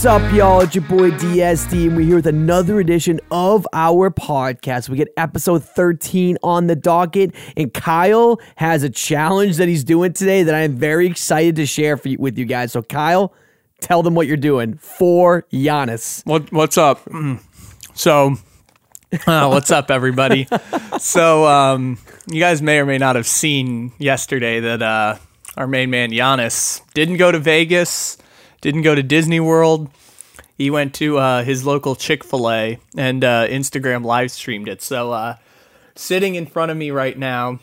What's up, y'all? It's your boy DSD, and we're here with another edition of our podcast. We get episode 13 on the docket, and Kyle has a challenge that he's doing today that I am very excited to share for you, with you guys. So, Kyle, tell them what you're doing for Giannis. What what's up? Mm. So, uh, what's up, everybody? so, um, you guys may or may not have seen yesterday that uh, our main man Giannis didn't go to Vegas, didn't go to Disney World. He went to uh, his local Chick Fil A and uh, Instagram live streamed it. So, uh, sitting in front of me right now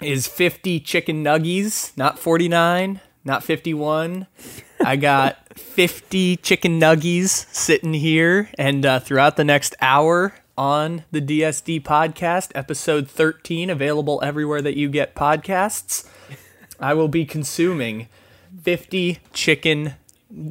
is 50 chicken nuggies, not 49, not 51. I got 50 chicken nuggies sitting here, and uh, throughout the next hour on the DSD podcast, episode 13, available everywhere that you get podcasts, I will be consuming 50 chicken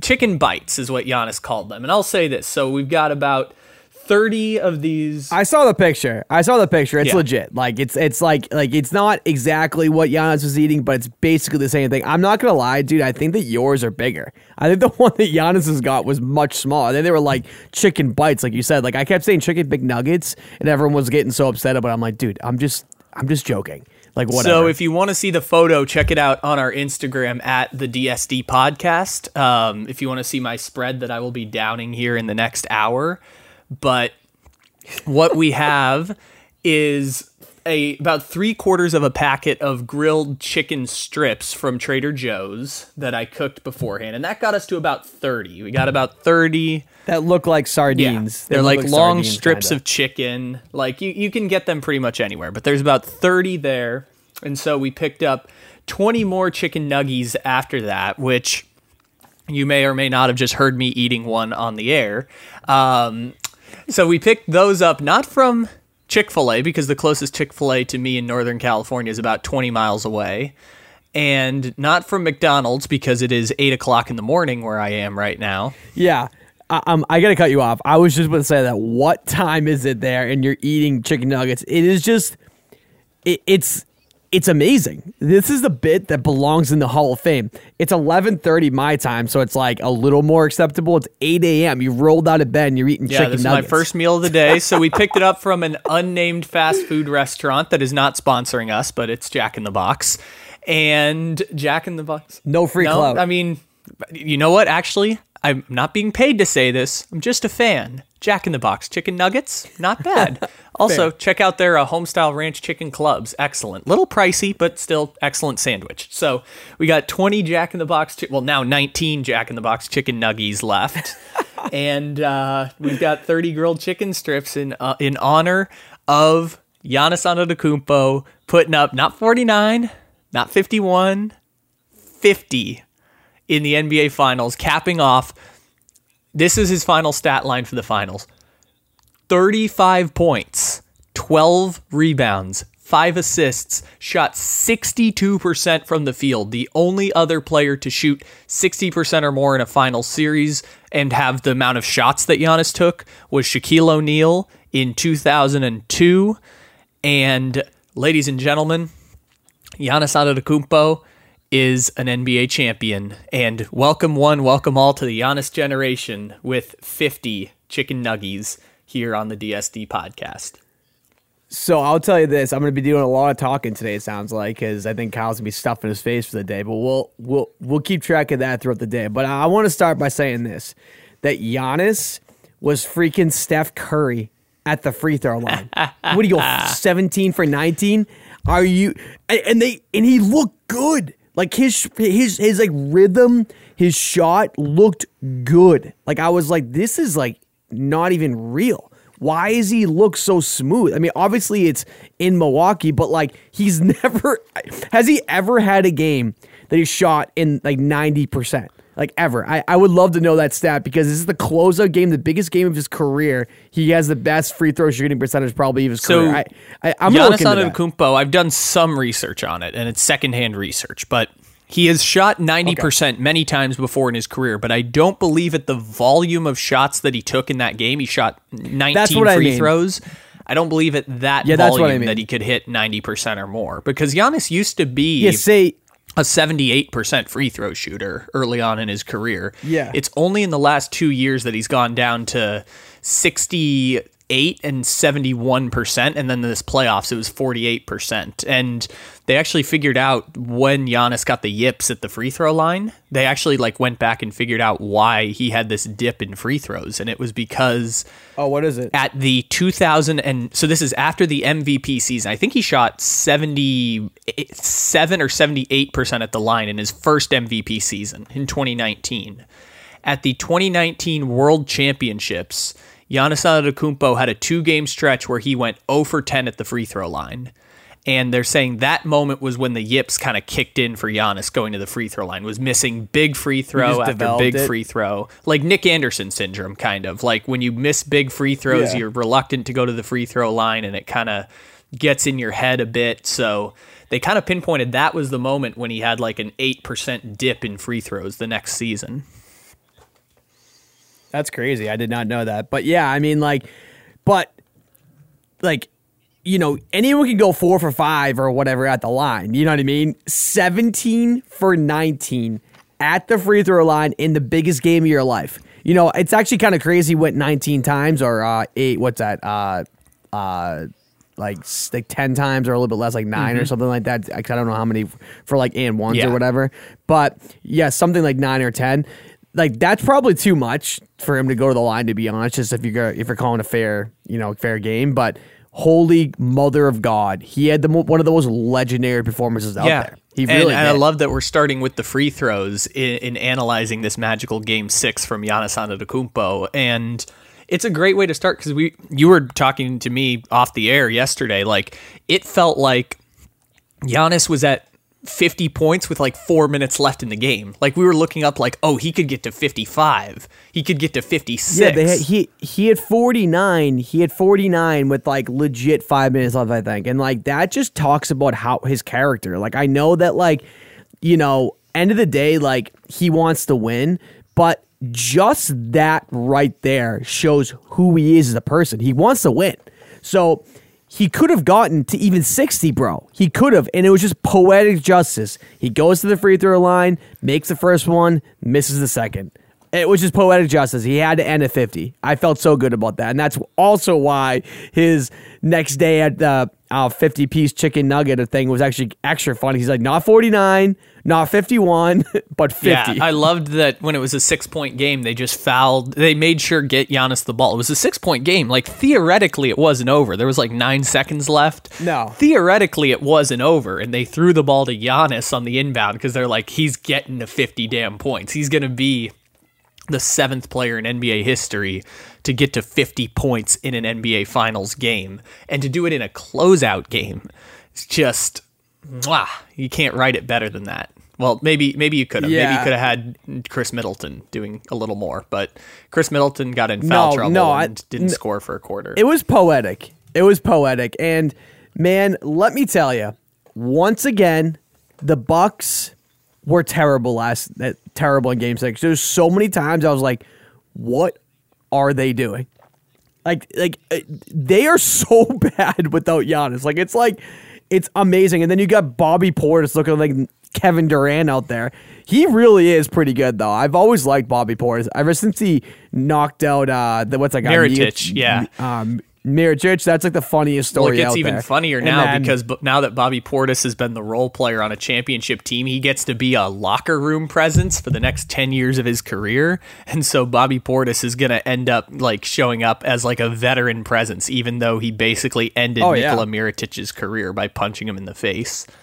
chicken bites is what Giannis called them. And I'll say this, so we've got about 30 of these I saw the picture. I saw the picture. It's Yeah. legit. Like it's it's like like it's not exactly what Giannis was eating, but it's basically the same thing. I'm not gonna lie, dude. I think that yours are bigger. I think the one that Giannis has got was much smaller. Then they were like chicken bites, like you said. Like I kept saying chicken big nuggets, and everyone was getting so upset about. it. I'm like, dude, I'm just I'm just joking. Like whatever. So if you want to see the photo, check it out on our Instagram at the DSD podcast. Um, if you want to see my spread that I will be downing here in the next hour, but what we have is a about three quarters of a packet of grilled chicken strips from Trader Joe's that I cooked beforehand, and that got us to about thirty. We got about thirty. that look like sardines. They They're like, long sardines, strips kinda. of chicken. Like you, you can get them pretty much anywhere, but there's about 30 there. And so we picked up 20 more chicken nuggies after that, which you may or may not have just heard me eating one on the air. Um, so we picked those up not from Chick fil A, because the closest Chick fil A to me in Northern California is about 20 miles away. And not from McDonald's because it is 8 o'clock in the morning where I am right now. Yeah. I, um, I gotta cut you off. I was just about to say that. What time is it there? And you're eating chicken nuggets. It is just, it, it's, it's amazing. This is the bit that belongs in the Hall of Fame. It's 11:30 my time, so it's like a little more acceptable. It's 8 a.m. You rolled out of bed and you're eating Yeah, chicken this nuggets. is my first meal of the day. So we picked it up from an unnamed fast food restaurant that is not sponsoring us, but it's Jack in the Box. And Jack in the Box. No free no, clout. I mean, you know what? Actually, I'm not being paid to say this. I'm just a fan. Jack in the Box chicken nuggets, not bad. also, check out their uh, homestyle ranch chicken clubs. Excellent. Little pricey, but still excellent sandwich. So we got 20 Jack in the Box, chi- well, now 19 Jack in the Box chicken nuggies left. and uh, we've got 30 grilled chicken strips in uh, in honor of Giannis Antetokounmpo putting up not 49, not 51, 50 in the NBA Finals, capping off. This is his final stat line for the finals 35 points, 12 rebounds, 5 assists, shot 62% from the field. The only other player to shoot 60% or more in a final series and have the amount of shots that Giannis took was Shaquille O'Neal in 2002. And ladies and gentlemen, Giannis Antetokounmpo is an NBA champion, and welcome one, welcome all to the Giannis generation with 50 chicken nuggies here on the DSD podcast. So I'll tell you this: I'm going to be doing a lot of talking today. It sounds like because I think Kyle's going to be stuffing his face for the day. But we'll we'll we'll keep track of that throughout the day. But I want to start by saying this: that Giannis was freaking Steph Curry at the free throw line. what do you go 17 for 19? Are you? And they and he looked good. Like his his his like rhythm, his shot looked good. Like I was like, this is like not even real. Why is he look so smooth? I mean, obviously it's in Milwaukee, but like he's never has he ever had a game that he shot in like 90%? Like ever. I, I would love to know that stat because this is the closeout game, the biggest game of his career. He has the best free throw shooting percentage probably of his So, career. I, I, I'm Giannis. Antetokounmpo, I've done some research on it, and it's secondhand research, but he has shot 90% many times before in his career, but I don't believe at the volume of shots that he took in that game. He shot 19 That's what I free mean. throws. I don't believe at that Yeah, volume I mean. that he could hit 90% or more because Giannis used to be Yeah, say a 78% free throw shooter early on in his career. Yeah. It's only in the last 2 years that he's gone down to 68 and 71% and then this playoffs it was 48%. And they actually figured out when Giannis got the yips at the free throw line, they actually like went back and figured out why he had this dip in free throws and it was because Oh, what is it? at the 2000 and so this is after the MVP season. I think he shot 77 or 78% at the line in his first MVP season in 2019. At the 2019 World Championships, Giannis Antetokounmpo had a two-game stretch where he went 0 for 10 at the free throw line. And they're saying that moment was when the yips kind of kicked in for Giannis going to the free throw line. Was missing big free throw after big it? free throw, like Nick Anderson syndrome, kind of like when you miss big free throws, Yeah. you're reluctant to go to the free throw line, and it kind of gets in your head a bit. So they kind of pinpointed that was the moment when he had like an eight percent dip in free throws the next season. That's crazy. I did not know that. But yeah, I mean, like, but like, you know, anyone can go four for five or whatever at the line. You know what I mean? 17 for 19 at the free throw line in the biggest game of your life. You know, it's actually kind of crazy. Went 19 times or uh, eight, what's that? Uh, uh, like like 10 times or a little bit less, like 9 or something like that. I don't know how many for like and ones Yeah. or whatever. But yeah, something like nine or 10. Like that's probably too much for him to go to the line. To be honest, just if you're if you're calling a fair, you know, fair game. But holy mother of God, he had the one of the most legendary performances out there. He really and I love that we're starting with the free throws in, in analyzing this magical game six from Giannis Antetokounmpo, and it's a great way to start because we you were talking to me off the air yesterday. Like it felt like Giannis was at 50 points with like four minutes left in the game. Like we were looking up, like oh he could get to 55, he could get to 56. Yeah, had, he he had 49. He had 49 with like legit 5 minutes left I think. And like that just talks about how his character. Like I know that like you know, end of the day like he wants to win, but just that right there shows who he is as a person. He wants to win. So he could have gotten to even 60, bro. He could have, and it was just poetic justice. He goes to the free throw line, makes the first one, misses the second. It was just poetic justice. He had to end at 50. I felt so good about that. And that's also why his next day at the uh, 50 piece chicken nugget thing was actually extra funny. He's like, not 49, not 51, but 50. Yeah, I loved that when it was a six point game, they just fouled. They made sure get Giannis the ball. It was a six point game. Like theoretically, it wasn't over. There was like nine seconds left. No. theoretically, it wasn't over, and they threw the ball to Giannis on the inbound because they're like, he's getting to fifty damn points. He's gonna be the seventh player in NBA history to get to 50 points in an NBA Finals game and to do it in a closeout game. It's just, mwah, you can't write it better than that. Well, maybe maybe you could have. Yeah. Maybe you could have had Khris Middleton doing a little more, but Khris Middleton got in foul No, trouble no, I- and didn't score for a quarter. It was poetic. It was poetic. And man, let me tell you, once again, the Bucks were terrible last that terrible in game 6. There's so many times I was like, what are they doing? Like like uh, they are so bad without Giannis. Like it's like it's amazing. And then you got Bobby Portis looking like Kevin Durant out there. He really is pretty good though. I've always liked Bobby Portis ever since he knocked out uh the what's that guy Mirotic, yeah. um, Mirotic. That's like the funniest Well, story. it gets even there. funnier now then- because b- now that Bobby Portis has been the role player on a championship team, he gets to be a locker room presence for the next 10 years of his career. And so Bobby Portis is going to end up like showing up as like a veteran presence, even though he basically ended Oh, yeah. Nikola Mirotic's career by punching him in the face.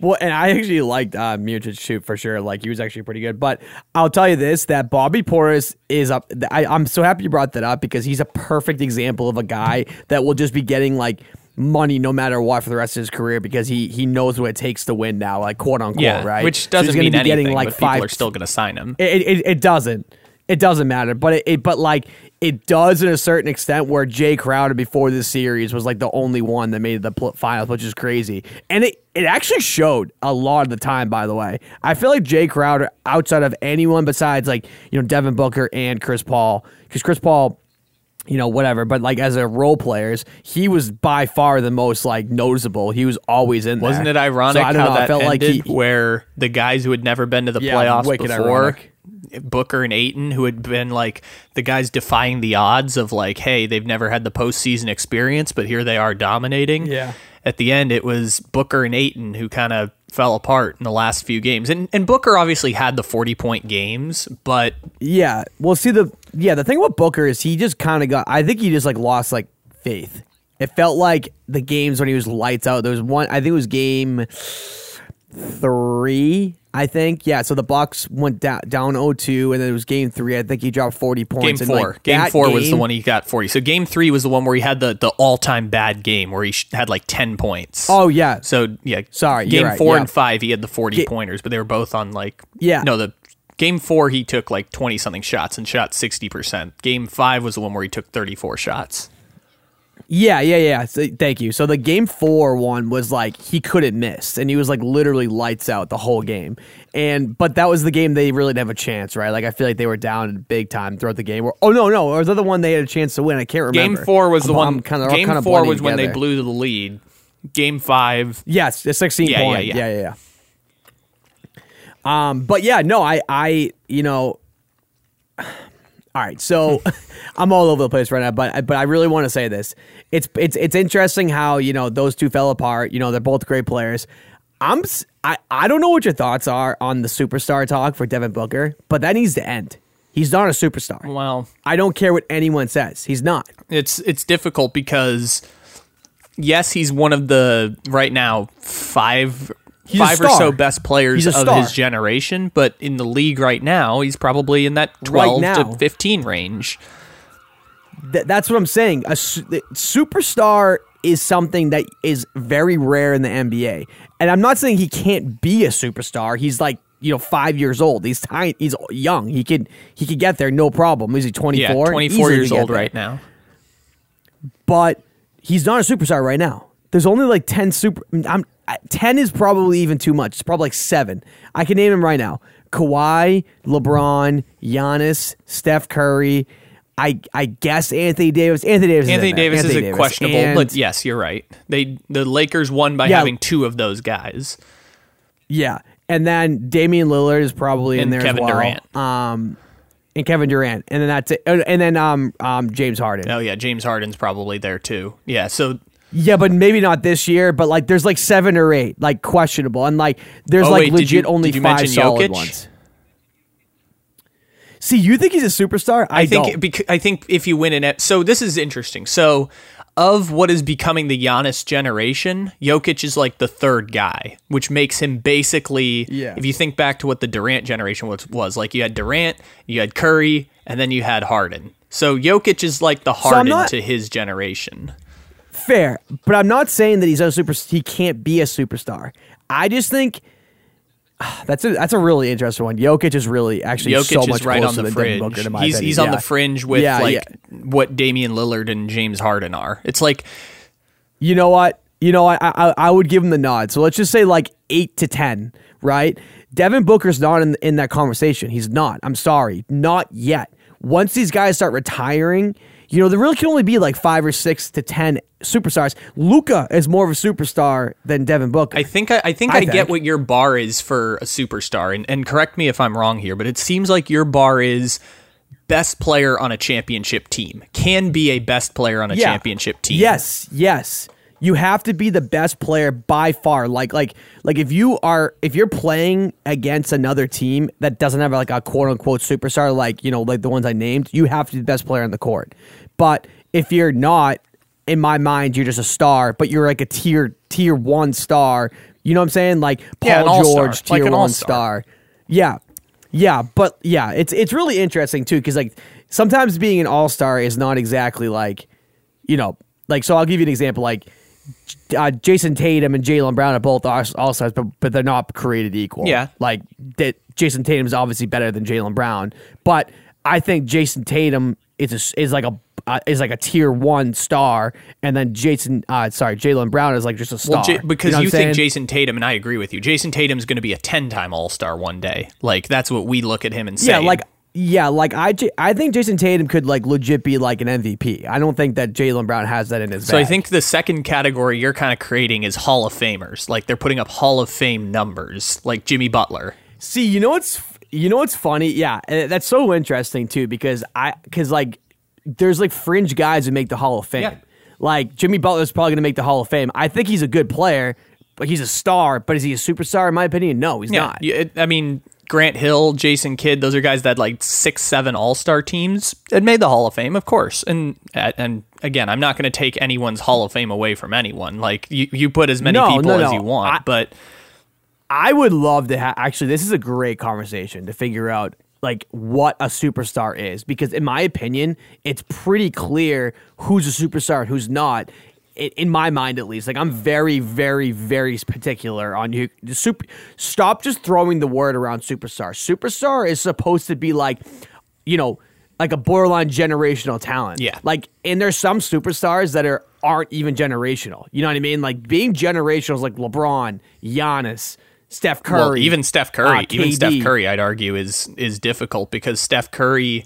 Well, and I actually liked uh, Mirotic shoot for sure. Like he was actually pretty good. But I'll tell you this: that Bobby Portis is up. I, I'm so happy you brought that up because he's a perfect example of a guy that will just be getting like money no matter what for the rest of his career because he he knows what it takes to win now, like quote unquote, Yeah, right? which So he's doesn't gonna mean be anything, getting like but five. people are still going to sign him. It, it, it doesn't. It doesn't matter, but it, it but like it does in a certain extent. Where Jae Crowder before this series was like the only one that made the finals, which is crazy, and it it actually showed a lot of the time. By the way, I feel like Jae Crowder, outside of anyone besides like you know Devin Booker and Chris Paul, because Chris Paul you know, whatever. But like as a role players, he was by far the most like noticeable. He was always in there. Wasn't it ironic So I how know, I that felt like he- where the guys who had never been to the Yeah, playoffs before, ironic. Booker and Ayton, who had been like the guys defying the odds of like, hey, they've never had the postseason experience, but here they are dominating. Yeah. At the end, it was Booker and Ayton who kind of fell apart in the last few games, and and Booker obviously had the forty point games, but Yeah. Well, see the yeah the thing about Booker is he just kind of got. I think he just like lost like faith. It felt like the games when he was lights out. There was one. I think it was game three. I think yeah. So the Bucks went down down 0-2, and then it was game three. I think he dropped forty points. Game four, like, game four was the one he got forty. So game three was the one where he had the the all time bad game where he sh- had like ten points. Oh yeah. So yeah, Sorry, Game right, four yeah. and five, he had the forty Ga- pointers, but they were both on like Yeah. No, the game four he took like twenty something shots and shot sixty percent. Game five was the one where he took thirty four shots. Yeah, yeah, yeah. So, thank you. So the game four one was like he couldn't miss, and he was like literally lights out the whole game. And but that was the game they really didn't have a chance, right? Like I feel like they were down big time throughout the game. Or, oh no, no, or was that the one they had a chance to win? I can't remember. Game four was the I'm- one. Kinda- game kinda four was when they together. blew the lead. Game five, Yes, the sixteen Yeah, yeah, point. yeah. Yeah, yeah, yeah. Um, but yeah, no, I, I, you know, all right. So I'm all over the place right now, but but I really want to say this. It's it's it's interesting how you know those two fell apart. You know, they're both great players. I'm I I don't know what your thoughts are on the superstar talk for Devin Booker, but that needs to end. He's not a superstar. well, I don't care what anyone says. He's not. it's it's difficult because yes, he's one of the right now five He's five or so best players of his generation, but in the league right now, he's probably in that twelve now. to fifteen range. Th- that's what I'm saying. A su- superstar is something that is very rare in the NBA, and I'm not saying he can't be a superstar. He's like you know five years old. He's tiny. He's young. He could he could get there no problem. Is he 24? Yeah, twenty four Easily years old there. right now. But he's not a superstar right now. There's only like ten super. I'm I- ten is probably even too much. It's probably like seven. I can name them right now: Kawhi, LeBron, Giannis, Steph Curry. I I guess Anthony Davis. Anthony Davis. is Anthony there. Davis Anthony is a questionable, And- but yes, you're right. They the Lakers won by Yeah. having two of those guys. Yeah, and then Damian Lillard is probably in there Kevin as well. Durant. Um, and Kevin Durant, and then that's it. And then um um James Harden. Oh yeah, James Harden's probably there too. Yeah, so Yeah, but maybe not this year. But like, there's like seven or eight like questionable, and like there's Oh, like wait, legit you- only five solid Jokic? ones. See, you think he's a superstar? I, I think bec- I think if you win an so this is interesting. So of what is becoming the Giannis generation, Jokic is like the third guy, which makes him basically Yeah. if you think back to what the Durant generation was, was like you had Durant, you had Curry, and then you had Harden. So Jokic is like the Harden not- to his generation. Fair, but I'm not saying that he's a super. He can't be a superstar. I just think that's a that's a really interesting one. Jokic is really actually Jokic so much right on closer the than Devin fringe. Booker, in my He's opinion. he's on the fringe with Yeah, like yeah. what Damian Lillard and James Harden are. It's like You know what? You know, I, I I would give him the nod. So let's just say like eight to ten, right? Devin Booker's not in in that conversation. He's not. I'm sorry, not yet. Once these guys start retiring, you know, there really can only be like five or six to ten superstars. Luka is more of a superstar than Devin Booker. I think I, I think I I, get what your bar is for a superstar, and, and correct me if I'm wrong here, but it seems like your bar is best player on a championship team. Can be a best player on a Yeah. championship team. Yes, yes. You have to be the best player by far. Like like like if you are if you're playing against another team that doesn't have like a quote unquote superstar like, you know, like the ones I named, you have to be the best player on the court. But if you're not, in my mind, you're just a star, but you're like a tier tier one star. You know what I'm saying? Like Paul Yeah, George, like tier an one star. Yeah. Yeah, but yeah, it's it's really interesting too because like sometimes being an all star is not exactly like, you know, like so. I'll give you an example. Like uh, Jayson Tatum and Jaylen Brown are both all stars, but but they're not created equal. Yeah. like that. Jayson Tatum is obviously better than Jaylen Brown, but I think Jayson Tatum is a, is like a uh, is like a tier one star, and then Jason, uh, sorry, Jaylen Brown is like just a star. Well, J- because know you, think? Jayson Tatum, and I agree with you. Jayson Tatum's going to be a ten-time All-Star one day. Like that's what we look at him and say. Yeah, like Yeah, like I, I think Jayson Tatum could like legit be like an MVP. I don't think that Jaylen Brown has that in his. So I think the second category you're kind of creating is Hall of Famers. Like they're putting up Hall of Fame numbers, like Jimmy Butler. See, you know what's you know what's funny? Yeah, that's so interesting too because I because like there's like fringe guys who make the Hall of Fame. Yeah. Like Jimmy Butler's probably going to make the Hall of Fame. I think he's a good player, but he's a star. But is he a superstar? In my opinion, no, he's not. You- I mean, Grant Hill, Jason Kidd, those are guys that like six, seven All Star teams had made the Hall of Fame, of course. And and again, I'm not going to take anyone's Hall of Fame away from anyone. Like you, you put as many No, people no, as you want, I- but I would love to have. Actually, this is a great conversation to figure out like what a superstar is because in my opinion, it's pretty clear who's a superstar and who's not. In, my mind, at least, like I'm very, very, very particular on you. Super, stop just throwing the word around superstar. Superstar is supposed to be like, you know, like a borderline generational talent. Yeah. Like, and there's some superstars that are aren't even generational. You know what I mean? Like being generational is like LeBron, Giannis, Steph Curry. well, even Steph Curry, uh, even Steph Curry, I'd argue is is difficult because Steph Curry,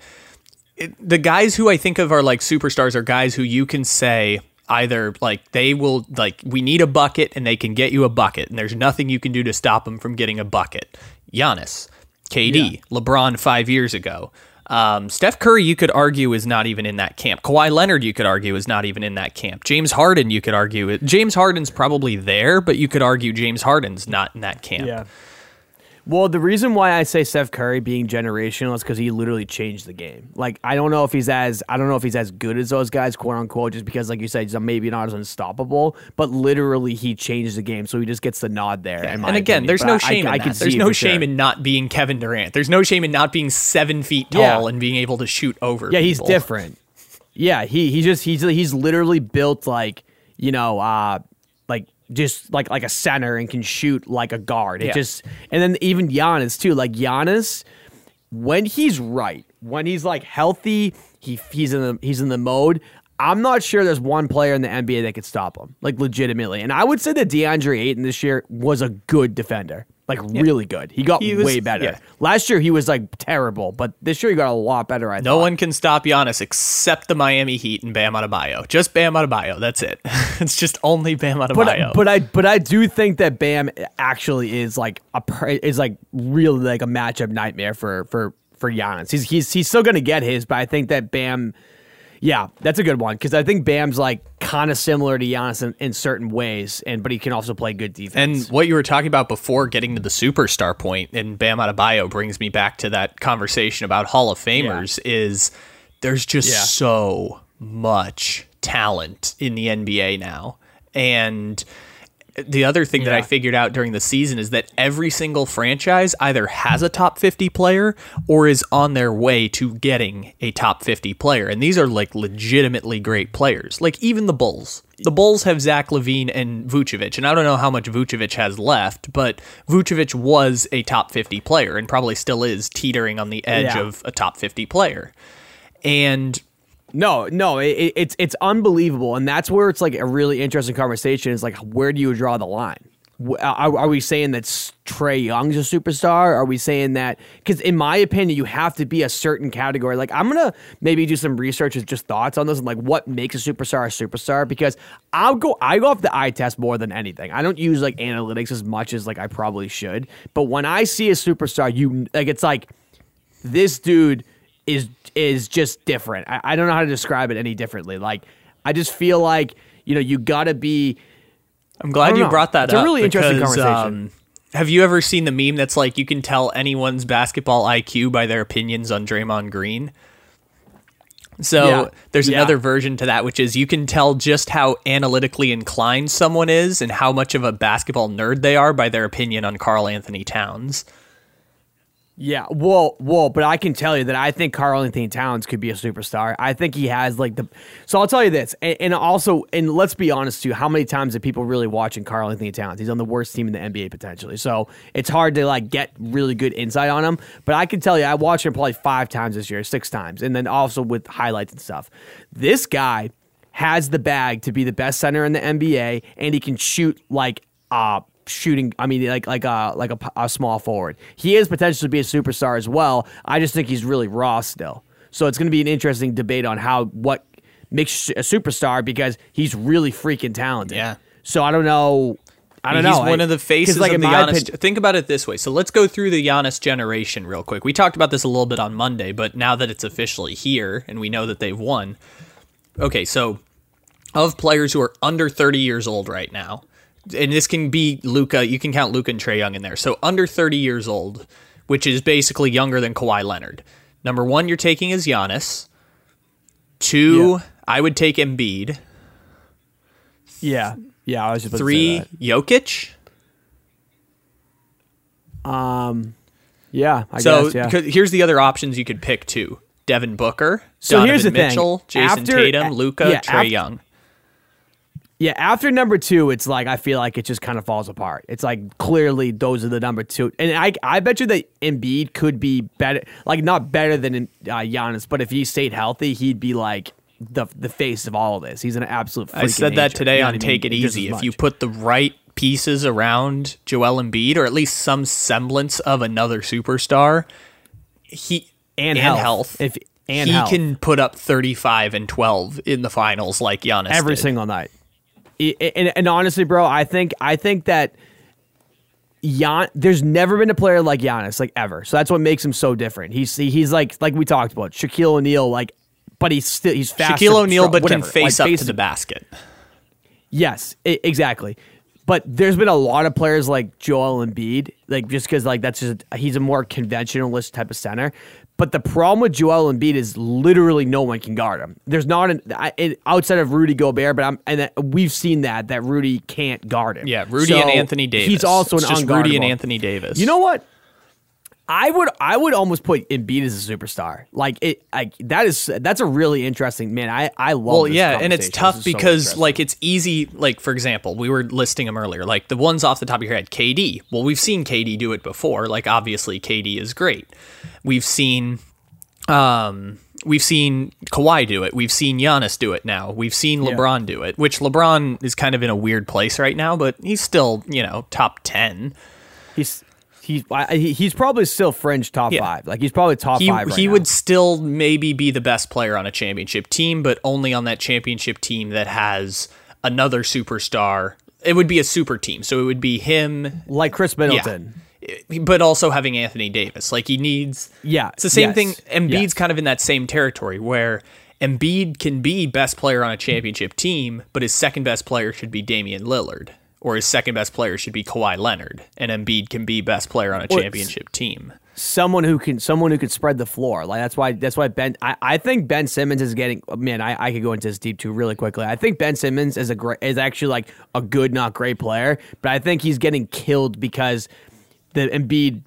it, the guys who I think of are like superstars are guys who you can say either like they will like we need a bucket and they can get you a bucket and there's nothing you can do to stop them from getting a bucket. Giannis, KD, LeBron five years ago. Um, Steph Curry, you could argue, is not even in that camp. Kawhi Leonard, you could argue, is not even in that camp. James Harden, you could argue, James Harden's probably there, but you could argue James Harden's not in that camp. Yeah. Well, the reason why I say Steph Curry being generational is because he literally changed the game. Like, I don't know if he's as I don't know if he's as good as those guys, quote unquote, just because, like you said, he's maybe not as unstoppable. But literally, he changed the game, so he just gets the nod there. my and again, opinion. there's But no shame I, I that. see There's no shame sure. in not being Kevin Durant. There's no shame in not being seven feet tall Yeah. and being able to shoot over. Yeah, he's different. Yeah, he he just he's he's literally built like you know uh just like like a center and can shoot like a guard. It Yeah. just and then even Giannis too. Like Giannis, when he's right, when he's like healthy, he he's in the he's in the mode. I'm not sure there's one player in the NBA that could stop him, like legitimately. And I would say that DeAndre Ayton this year was a good defender, like really good. He got He was- way better. yeah. Last year he was like terrible, but this year he got a lot better. I No thought. one can stop Giannis except the Miami Heat and Bam Adebayo. Just Bam Adebayo. That's it. it's just only Bam But Adebayo. but I but I do think that Bam actually is like a is like really like a matchup nightmare for for for Giannis. He's he's he's still gonna get his, but I think that Bam, yeah, that's a good one because I think Bam's like kind of similar to Giannis in, in certain ways, and but he can also play good defense. and what you were talking about before getting to the superstar point and Bam Adebayo brings me back to that conversation about Hall of Famers is there's just Yeah. so much talent in the NBA now. And the other thing that I figured out during the season is that every single franchise either has a top 50 player or is on their way to getting a top 50 player. And these are like legitimately great players. Like even the Bulls. The Bulls have Zach LaVine and Vucevic. And I don't know how much Vucevic has left, but Vucevic was a top 50 player and probably still is teetering on the edge Yeah. of a top 50 player. And No, no, it, it- it's it's unbelievable, and that's where it's like a really interesting conversation. Is like, where do you draw the line? Are, are we saying that Trae Young's a superstar? Are we saying that because in my opinion, you have to be a certain category? Like, I'm gonna maybe do some research and just thoughts on this, and like what makes a superstar a superstar? Because I'll go, I go off the eye test more than anything. I don't use like analytics as much as like I probably should. But when I see a superstar, you like it's like this dude is is just different. I, I don't know how to describe it any differently. Like I just feel like you know you got to be. I'm glad you know. brought that up. It's a really interesting conversation. um, have you ever seen the meme that's like you can tell anyone's basketball IQ by their opinions on Draymond Green? So Yeah. there's Yeah. another version to that, which is you can tell just how analytically inclined someone is and how much of a basketball nerd they are by their opinion on Karl-Anthony Towns. Yeah, well, well, but I can tell you that I think Karl-Anthony Towns could be a superstar. I think he has like the. So I'll tell you this, and, and also, and let's be honest too. How many times are people really watching Karl-Anthony Towns? He's on the worst team in the NBA potentially, so it's hard to like get really good insight on him. But I can tell you, I watched him probably five times this year, six times, and then also with highlights and stuff. This guy has the bag to be the best center in the NBA, and he can shoot like uh shooting. I mean, like like a like a, a small forward. He is potential to be a superstar as well. I just think he's really raw still. So it's going to be an interesting debate on how what makes a superstar because he's really freaking talented. Yeah. So I don't know. I don't He's know. one I- of the faces like, of the Giannis. opinion- Think about it this way. So let's go through the Giannis generation real quick. We talked about this a little bit on Monday, but now that it's officially here and we know that they've won. Okay, so of players who are under 30 years old right now, and this can be Luka, you can count Luka and Trae Young in there. So under 30 years old, which is basically younger than Kawhi Leonard. Number one, you're taking is Giannis. Two, Yeah. I would take Embiid. Yeah. Yeah. I was just to Three, that. Jokic. Um, yeah. I So guess. Yeah. here's the other options you could pick too: Devin Booker, So Donovan here's the thing. Mitchell, Jayson After- Tatum, Luka, yeah, Trae Young. Yeah, after number two, it's like I feel like it just kind of falls apart. It's like clearly those are the number two, and I I bet you that Embiid could be better, like not better than uh, Giannis, but if he stayed healthy, he'd be like the the face of all of this. He's an absolute. I said that today on Take It Easy. If you put put the right pieces around Joel Embiid, or at least some semblance of another superstar, he And and health. health, If- and he health. can put up 35 and 12 in the finals like Giannis every did. single night. And, and honestly, bro, I think I think that Gian, there's never been a player like Giannis, like ever. So that's what makes him so different. He's he's like like we talked about Shaquille O'Neal, like, but he's still he's fast. Shaquille O'Neal, but whatever, can face like, up to the basket. Yes, exactly. But there's been a lot of players like Joel Embiid, like just because like that's just he's a more conventionalist type of center. But the problem with Joel Embiid is literally no one can guard him. There's not an I, it, outside of Rudy Gobert, but I'm and that, we've seen that that Rudy can't guard him. Yeah, Rudy So and Anthony Davis. He's also It's an just Rudy and. Anthony Davis. You know what? I would I would almost put Embiid as a superstar. Like it, like that is that's a really interesting man. I I love. Well, yeah, and it's tough so because like it's easy. Like for example, we were listing them earlier. Like the ones off the top of your head, KD. Well, we've seen KD do it before. Like obviously, KD is great. We've seen, um, we've seen Kawhi do it. We've seen Giannis do it. Now we've seen LeBron do it. Which LeBron is kind of in a weird place right now, but he's still you know top ten. He's he's he's probably still fringe top Yeah. five. Like he's probably top he, five. Right he now. would still maybe be the best player on a championship team, but only on that championship team that has another superstar. It would be a super team, so it would be him, like Khris Middleton. but also having Anthony Davis. Like he needs. Yeah, it's the same yes, thing. Embiid's yes. kind of in that same territory where Embiid can be best player on a championship team, but his second best player should be Damian Lillard, or his second best player should be Kawhi Leonard, and Embiid can be best player on a championship team. Someone who can someone who could spread the floor. Like that's why that's why Ben. I, I think Ben Simmons is getting. Man, I, I could go into this deep too really quickly. I think Ben Simmons is a great is actually like a good, not great player, but I think he's getting killed because the Embiid.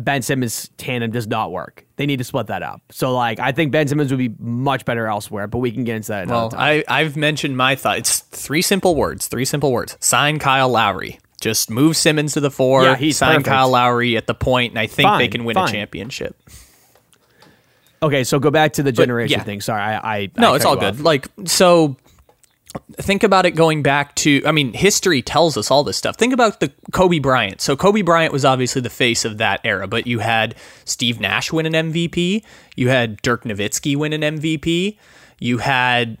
Ben Simmons tandem does not work. They need to split that up. So, like, I think Ben Simmons would be much better elsewhere. But we can get into that. Well, time. I, I've mentioned my thought. It's three simple words. Three simple words. Sign Kyle Lowry. Just move Simmons to the four. Yeah, he's sign perfect. Kyle Lowry at the point, and I think they can win a championship. Okay, so go back to the generation yeah. thing. Sorry, I, I No, I it's all good. off. Like so. Think about it going back to. I mean, history tells us all this stuff. Think about the Kobe Bryant. So Kobe Bryant was obviously the face of that era, but you had Steve Nash win an MVP. You had Dirk Nowitzki win an MVP. You had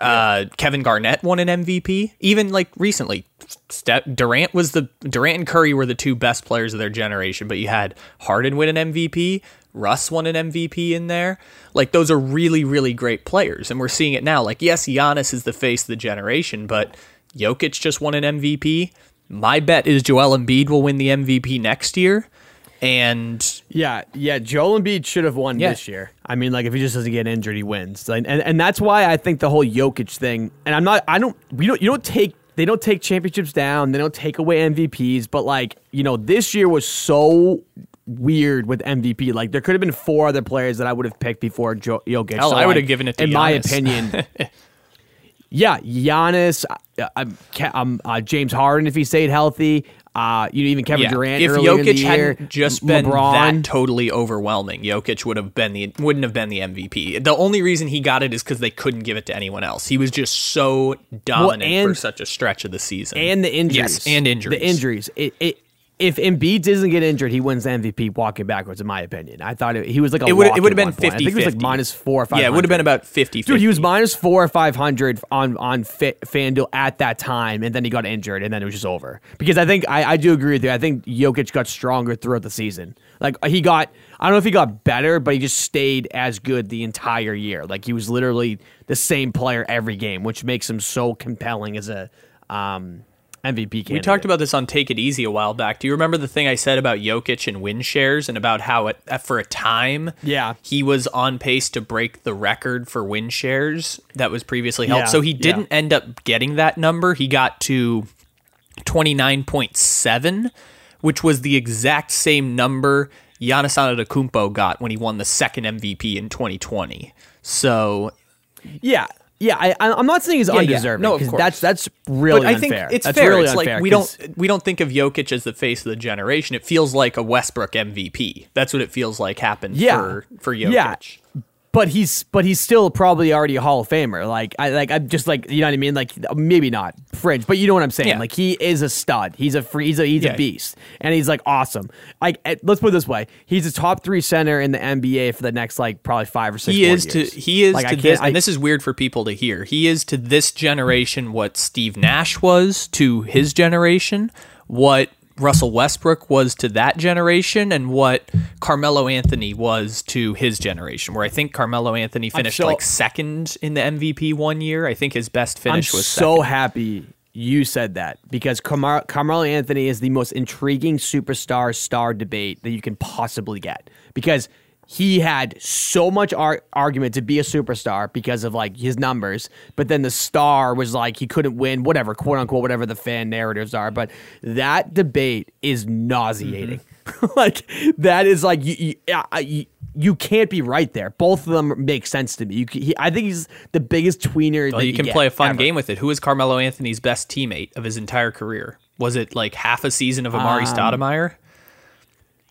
uh, Kevin Garnett won an MVP. Even like recently, Durant was the Durant and Curry were the two best players of their generation. But you had Harden win an MVP. Russ won an MVP in there. Like those are really, really great players, and we're seeing it now. Like yes, Giannis is the face of the generation, but Jokic just won an MVP. My bet is Joel Embiid will win the MVP next year, and Yeah, yeah. Joel Embiid should have won Yeah. this year. I mean, like if he just doesn't get injured, he wins. Like, and and that's why I think the whole Jokic thing. And I'm not. I don't. We don't. You don't take. They don't take championships down. They don't take away MVPs. But like you know, this year was so weird with MVP. Like there could have been four other players that I would have picked before jo- Jokic. Hell, So, I would like, have given it to in my opinion. Yeah, Giannis, uh, uh, James Harden if he stayed healthy. Uh, you know, even Kevin Yeah. Durant. If earlier in the Jokic hadn't just been LeBron. that totally overwhelming, Jokic would have been the wouldn't have been the MVP. The only reason he got it is because they couldn't give it to anyone else. He was just so dominant for and- such a stretch of the season. and the injuries. Yes, and injuries. The injuries. It, it, if Embiid doesn't get injured, he wins the MVP walking backwards. In my opinion, I thought it, he was like a It would it would have been one point. I 50 think it was like minus four or five. Yeah, it would have been about 50 Dude, he was minus four or five hundred on on Fa- FanDuel at that time, and then he got injured, and then it was just over. Because I think I, I do agree with you. I think Jokic got stronger throughout the season. Like he got, I don't know if he got better, but he just stayed as good the entire year. Like he was literally the same player every game, which makes him so compelling as a um, MVP candidate. We talked about this on Take It Easy a while back. Do you remember the thing I said about Jokic and win shares and about how it, uh, for a time Yeah. he was on pace to break the record for win shares that was previously held. Yeah, So he didn't end up getting that number. He got to 29.7, which was the exact same number Giannis Antetokounmpo got when he won the second MVP in 2020. So Yeah, yeah. I, I'm not saying he's yeah. undeserving. No, of course. That's that's really but I think unfair. it's that's fair. Really it's unfair like we don't we don't think of Jokic as the face of the generation. It feels like a Westbrook MVP. That's what it feels like happened Yeah. for for Jokic. Yeah. But he's but he's still probably already a Hall of Famer. Like I like I'm just like you know what I mean. Like maybe not fringe, but you know what I'm saying. Yeah. Like he is a stud. He's a free. He's a he's Yeah. a beast, and he's like awesome. Like eh, let's put it this way: he's a top three center in the NBA for the next like probably five or six. He is to he is Like, to this, I- and this is weird for people to hear. He is to this generation what Steve Nash was to his generation, what Russell Westbrook was to that generation, and what Carmelo Anthony was to his generation. Where I think Carmelo Anthony finished so- like second in the MVP one year. I think his best finish I'm was so second. happy you said that because Carmel- Carmelo Anthony is the most intriguing superstar star debate that you can possibly get because he had so much ar- argument to be a superstar because of like his numbers, but then the star was like he couldn't win, whatever, quote unquote, whatever the fan narratives are. But that debate is nauseating. Mm-hmm. like that is like you, you, uh, you you can't be right there. Both of them make sense to me. You, he, I think he's the biggest tweener. Well, you can play a fun ever. game with it. Who is Carmelo Anthony's best teammate of his entire career? Was it like half a season of Amar'e Um, Stoudemire?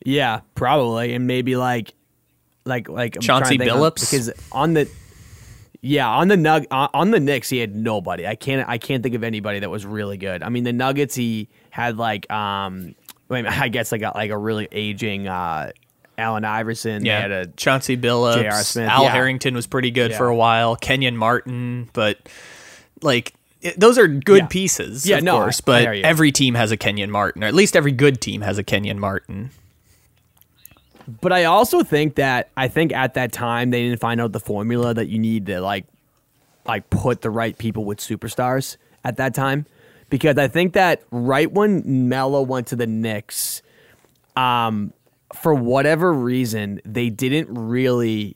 Yeah, probably, and maybe like, like, like I'm Chauncey Billups? because on the, yeah, on the Nug on, on the Knicks, he had nobody. I can't, I can't think of anybody that was really good. I mean, the Nuggets, he had like, um, a minute, I guess like a, like a really aging uh, Allen Iverson. They Yeah, had a Chauncey Billups. Al yeah. Harrington was pretty good Yeah. for a while. Kenyon Martin, but like it- those are good Yeah. pieces, Yeah, of no, course. But every team has a Kenyon Martin, or at least every good team has a Kenyon Martin. But I also think that I think at that time they didn't find out the formula that you need to like like put the right people with superstars at that time. Because I think that right when Melo went to the Knicks, um, for whatever reason, they didn't really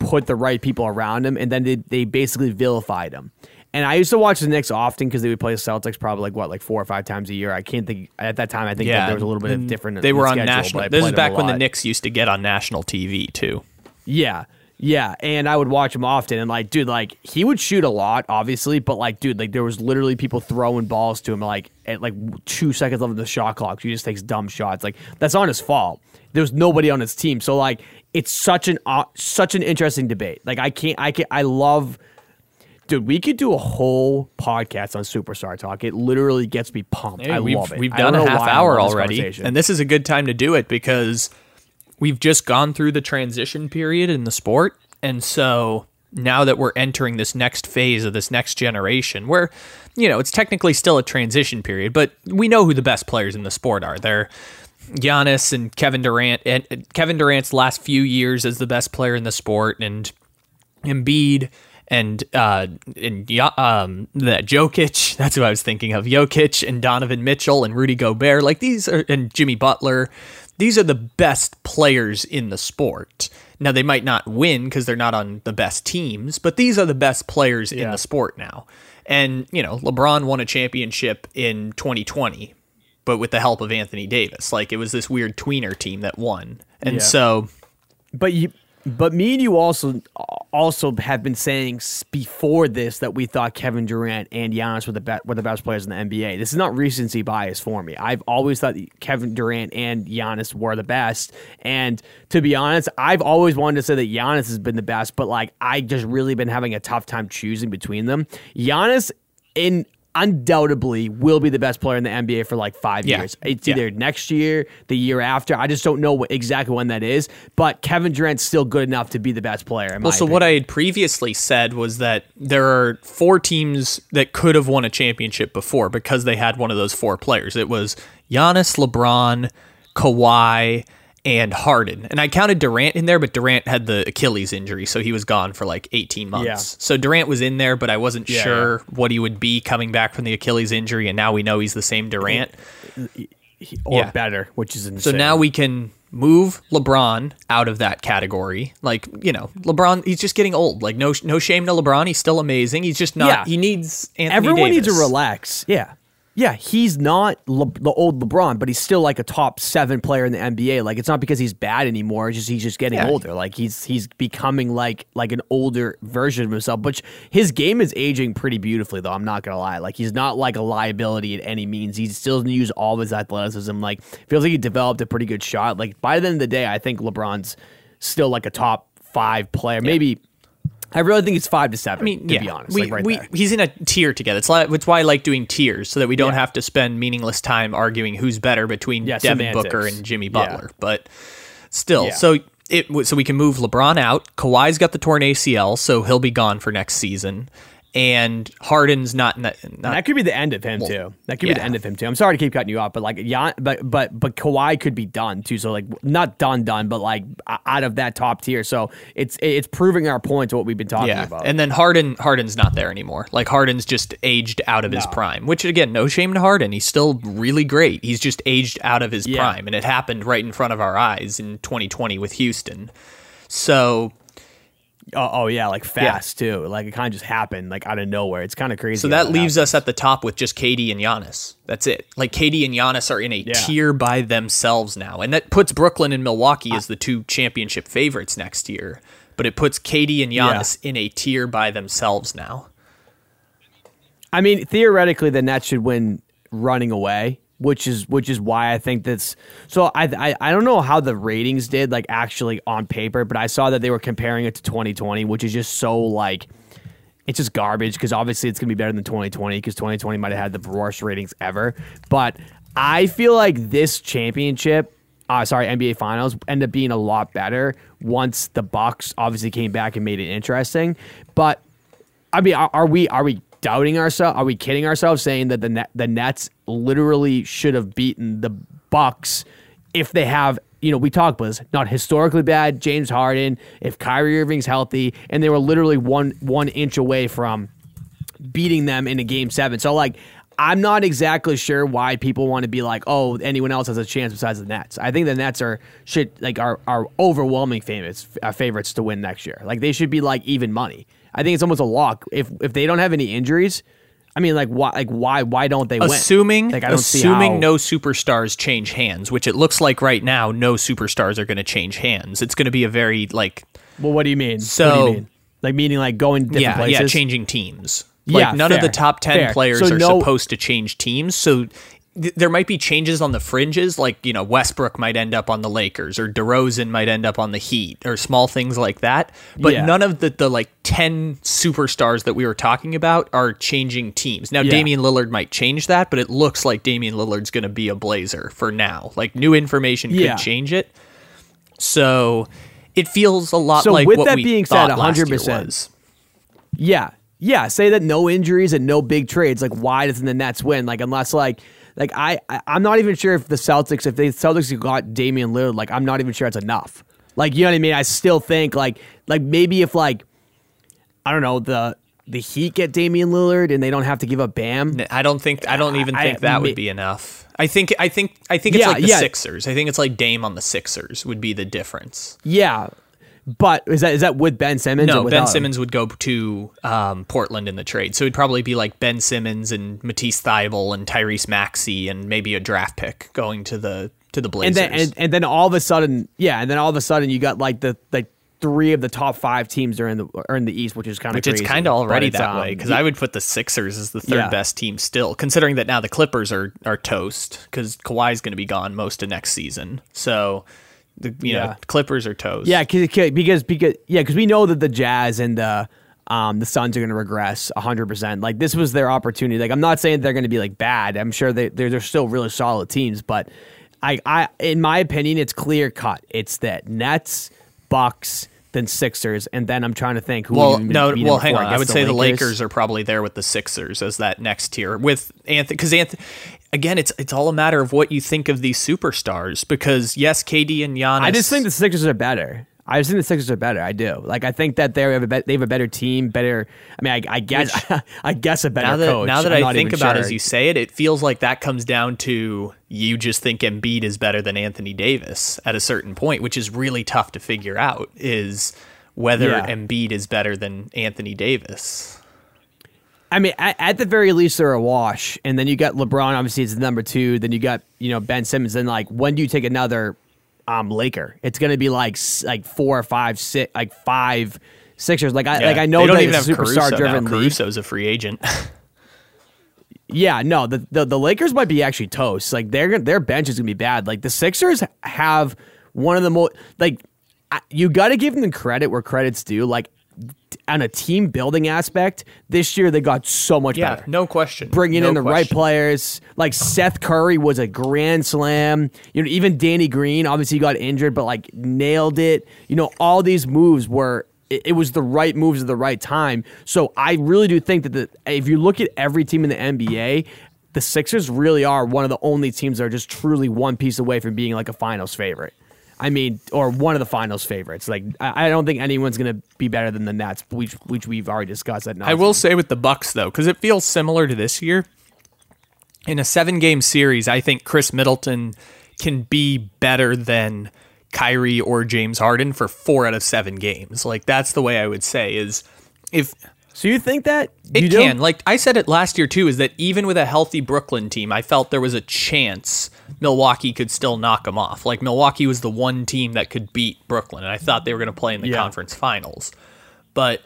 put the right people around him, and then they, they basically vilified him. And I used to watch the Knicks often because they would play the Celtics probably like what, like four or five times a year. I can't think at that time. I think that there was a little bit of and different. They were on schedule, national. This is back when the. Knicks used to get on national TV too. Yeah. Yeah, and I would watch him often, and like, dude, like he would shoot a lot, obviously, but like, dude, like there was literally people throwing balls to him, like at like two seconds left of the shot clock. He just takes dumb shots. Like that's on his fault. There was nobody on his team, so like, it's such an uh, such an interesting debate. Like I can't, I can, I love, dude. We could do a whole podcast on superstar talk. It literally gets me pumped. I we've, love it. We've done a half hour love this already, and this is a good time to do it because we've just gone through the transition period in the sport, and so now that we're entering this next phase of this next generation, where you know it's technically still a transition period, but we know who the best players in the sport are. They're Giannis and Kevin Durant, and and Kevin Durant's last few years as the best player in the sport, and Embiid and uh and um that Jokic, that's who I was thinking of. Jokic and Donovan Mitchell and Rudy Gobert, like these are and Jimmy Butler. These are the best players in the sport. Now they might not win because they're not on the best teams, but these are the best players in the sport now. And you know, LeBron won a championship in 2020, but with the help of Anthony Davis. Like it was this weird tweener team that won. And Yeah. so But you But me and you also also have been saying before this that we thought Kevin Durant and Giannis were the be- were the best players in the NBA. This is not recency bias for me. I've always thought Kevin Durant and Giannis were the best. And to be honest, I've always wanted to say that Giannis has been the best, but like I just really been having a tough time choosing between them. Giannis in undoubtedly will be the best player in the NBA for like five Yeah. years. It's Yeah. either next year, the year after. I just don't know what, exactly when that is. But Kevin Durant's still good enough to be the best player. In Well, so what I had previously said was that there are four teams that could have won a championship before because they had one of those four players. It was Giannis, LeBron, Kawhi, and Harden. And I counted Durant in there, but Durant had the Achilles injury, so he was gone for like 18 months. Yeah. So Durant was in there, but I wasn't Yeah, sure what he would be coming back from the Achilles injury, and now we know he's the same Durant. or yeah. better, which is insane. So now we can move LeBron out of that category. Like, you know, LeBron, he's just getting old. Like, no, no shame to LeBron. He's still amazing. He's just not. Yeah. He needs Anthony everyone needs to relax. Yeah. Yeah, he's not Le- the old LeBron, but he's still like a top seven player in the NBA. Like it's not because he's bad anymore; it's just he's just getting Yeah. older. Like he's he's becoming like like an older version of himself. But his game is aging pretty beautifully, though. I'm not gonna lie. Like he's not like a liability at any means. He still doesn't use all of his athleticism. Like feels like he developed a pretty good shot. Like by the end of the day, I think LeBron's still like a top five player. Maybe I really think it's five to seven. I mean, to yeah, be honest, we, like right we, there. he's in a tier together. It's, like, it's why I like doing tiers so that we don't Yeah. have to spend meaningless time arguing who's better between Yeah, Devin semantics. Booker and Jimmy. Butler. But still, so it so we can move LeBron out. Kawhi's got the torn ACL, so he'll be gone for next season. And Harden's not, not And that could be the end of him too. That could be the end of him too. I'm sorry to keep cutting you off, but like, yeah, but but but Kawhi could be done too. So like, not done, done, but like out of that top tier. So it's it's proving our point to what we've been talking Yeah, about. and then Harden, Harden's not there anymore. Like Harden's just aged out of his prime. Which again, no shame to Harden. He's still really great. He's just aged out of his Yeah. prime, and it happened right in front of our eyes in 2020 with Houston. So, oh, oh yeah, like fast too. Like it kind of just happened like out of nowhere. It's kind of crazy. so that leaves happened. us at the top with just KD and Giannis. That's it. Like KD and Giannis are in a Yeah. tier by themselves now, and that puts Brooklyn and Milwaukee ah. as the two championship favorites next year. But it puts KD and Yeah. Giannis in a tier by themselves now. I mean, theoretically, the Nets should win running away, which is which is why I think that's. So I, I I don't know how the ratings did like actually on paper, but I saw that they were comparing it to 2020, which is just so like. It's just garbage because obviously it's to be better than 2020 because 2020 might have had the worst ratings ever. But I feel like this championship, uh, sorry, NBA Finals, ended up being a lot better once the Bucks obviously came back and made it interesting. But I mean, are, are we are we doubting ourselves? Are we kidding ourselves saying that the net, the Nets literally should have beaten the Bucks if they have? You know, we talked about this. Not historically bad. James Harden, if Kyrie Irving's healthy, and they were literally one one inch away from beating them in a game seven. So like. I'm not exactly sure why people want to be like, oh, anyone else has a chance besides the Nets. I think the Nets are should like are are overwhelming favorites uh, favorites to win next year. Like they should be like even money. I think it's almost a lock. If if they don't have any injuries, I mean, like why like why why don't they win? assuming like I don't see assuming how- no superstars change hands, which it looks like right now, no superstars are going to change hands. It's going to be a very like Well, what do you mean? what do So- you mean? like meaning like going to different yeah places. yeah changing teams. Like Yeah, none of the top ten fair. players So are no- supposed to change teams. So th- there might be changes on the fringes, like you know Westbrook might end up on the Lakers, or DeRozan might end up on the Heat, or small things like that. But Yeah. none of the the like ten superstars that we were talking about are changing teams. Now Yeah. Damian Lillard might change that, but it looks like Damian Lillard's going to be a Blazer for now. Like new information could Yeah. change it. So it feels a lot So like with what that we being said, last 100%. Yeah. Yeah. Say that no injuries and no big trades. Like, why doesn't the Nets win? Like, unless like like I, I I'm not even sure if the Celtics, if the Celtics got Damian Lillard, like I'm not even sure it's enough. Like, you know what I mean? I still think like like maybe if like I don't know, the the Heat get Damian Lillard and they don't have to give up Bam. I don't think I don't even I- think that me- would be enough. I think I think I think it's Yeah, like the yeah. Sixers. I think it's like Dame on the Sixers would be the difference. Yeah. But is that is that with Ben Simmons? or No, Ben without him? Simmons would go to um, Portland in the trade, so it'd probably be like Ben Simmons and Matisse Thybulle and Tyrese Maxey and maybe a draft pick going to the to the and Blazers. then and, and then all of a sudden, yeah, and then all of a sudden you got like the like three of the top five teams are in the are in the East, which is kind of which it's kind of already that um, way because I would put the Sixers as the third Yeah. best team still, considering that now the Clippers are are toast because Kawhi's going to be gone most of next season. So, the you know Yeah. Clippers are toast. Yeah, 'cause- because because yeah, because we know that the Jazz and the um the Suns are going to regress hundred percent. Like this was their opportunity. Like I'm not saying they're going to be like bad. I'm sure they they're, they're still really solid teams, but I I in my opinion, it's clear cut. It's that Nets, Bucks, then Sixers, and then I'm trying to think who. Well, no, well, hang on. I would say the Lakers. Lakers are probably there with the Sixers as that next tier with Anthony. Because Anthony, again, it's it's all a matter of what you think of these superstars. Because yes, KD and Giannis. I just think the Sixers are better. I just think the Sixers are better. I do. Like I think that they have a bet they have a better team, better. I mean, I, I guess I guess a better now that coach. now that I'm I think about it sure. as you say it, it feels like that comes down to you just think Embiid is better than Anthony Davis at a certain point, which is really tough to figure out. Is whether Yeah. Embiid is better than Anthony Davis. I mean, at, at the very least, they're a wash. And then you got LeBron, obviously, is the number two. Then you got you know Ben Simmons. Then like, when do you take another um Laker? It's gonna be like like four or five, six, like five Sixers. Like I like I know they don't have a superstar driven. Caruso's a free agent. Yeah, no, the, the the Lakers might be actually toast. Like their their bench is gonna be bad. Like the Sixers have one of the most like I- you got to give them credit where credit's due. Like on a team building aspect, this year they got so much yeah, better. no question. bringing No in the right players. Like Seth Curry was a grand slam. You know, even Danny Green obviously got injured, but like nailed it. You know, all these moves were. It it was the right moves at the right time. So I really do think that the, if you look at every team in the NBA, the Sixers really are one of the only teams that are just truly one piece away from being like a finals favorite. I mean, or one of the finals favorites. Like I I don't think anyone's going to be better than the Nets, which which we've already discussed. That night. I will say with the Bucks though, because it feels similar to this year. In a seven-game series, I think Khris Middleton can be better than Kyrie or James Harden for four out of seven games. Like that's the way I would say is if So you think that it you do? can. Like I said it last year too, is that even with a healthy Brooklyn team, I felt there was a chance Milwaukee could still knock them off. Like Milwaukee was the one team that could beat Brooklyn, and I thought they were going to play in the Yeah. conference finals. But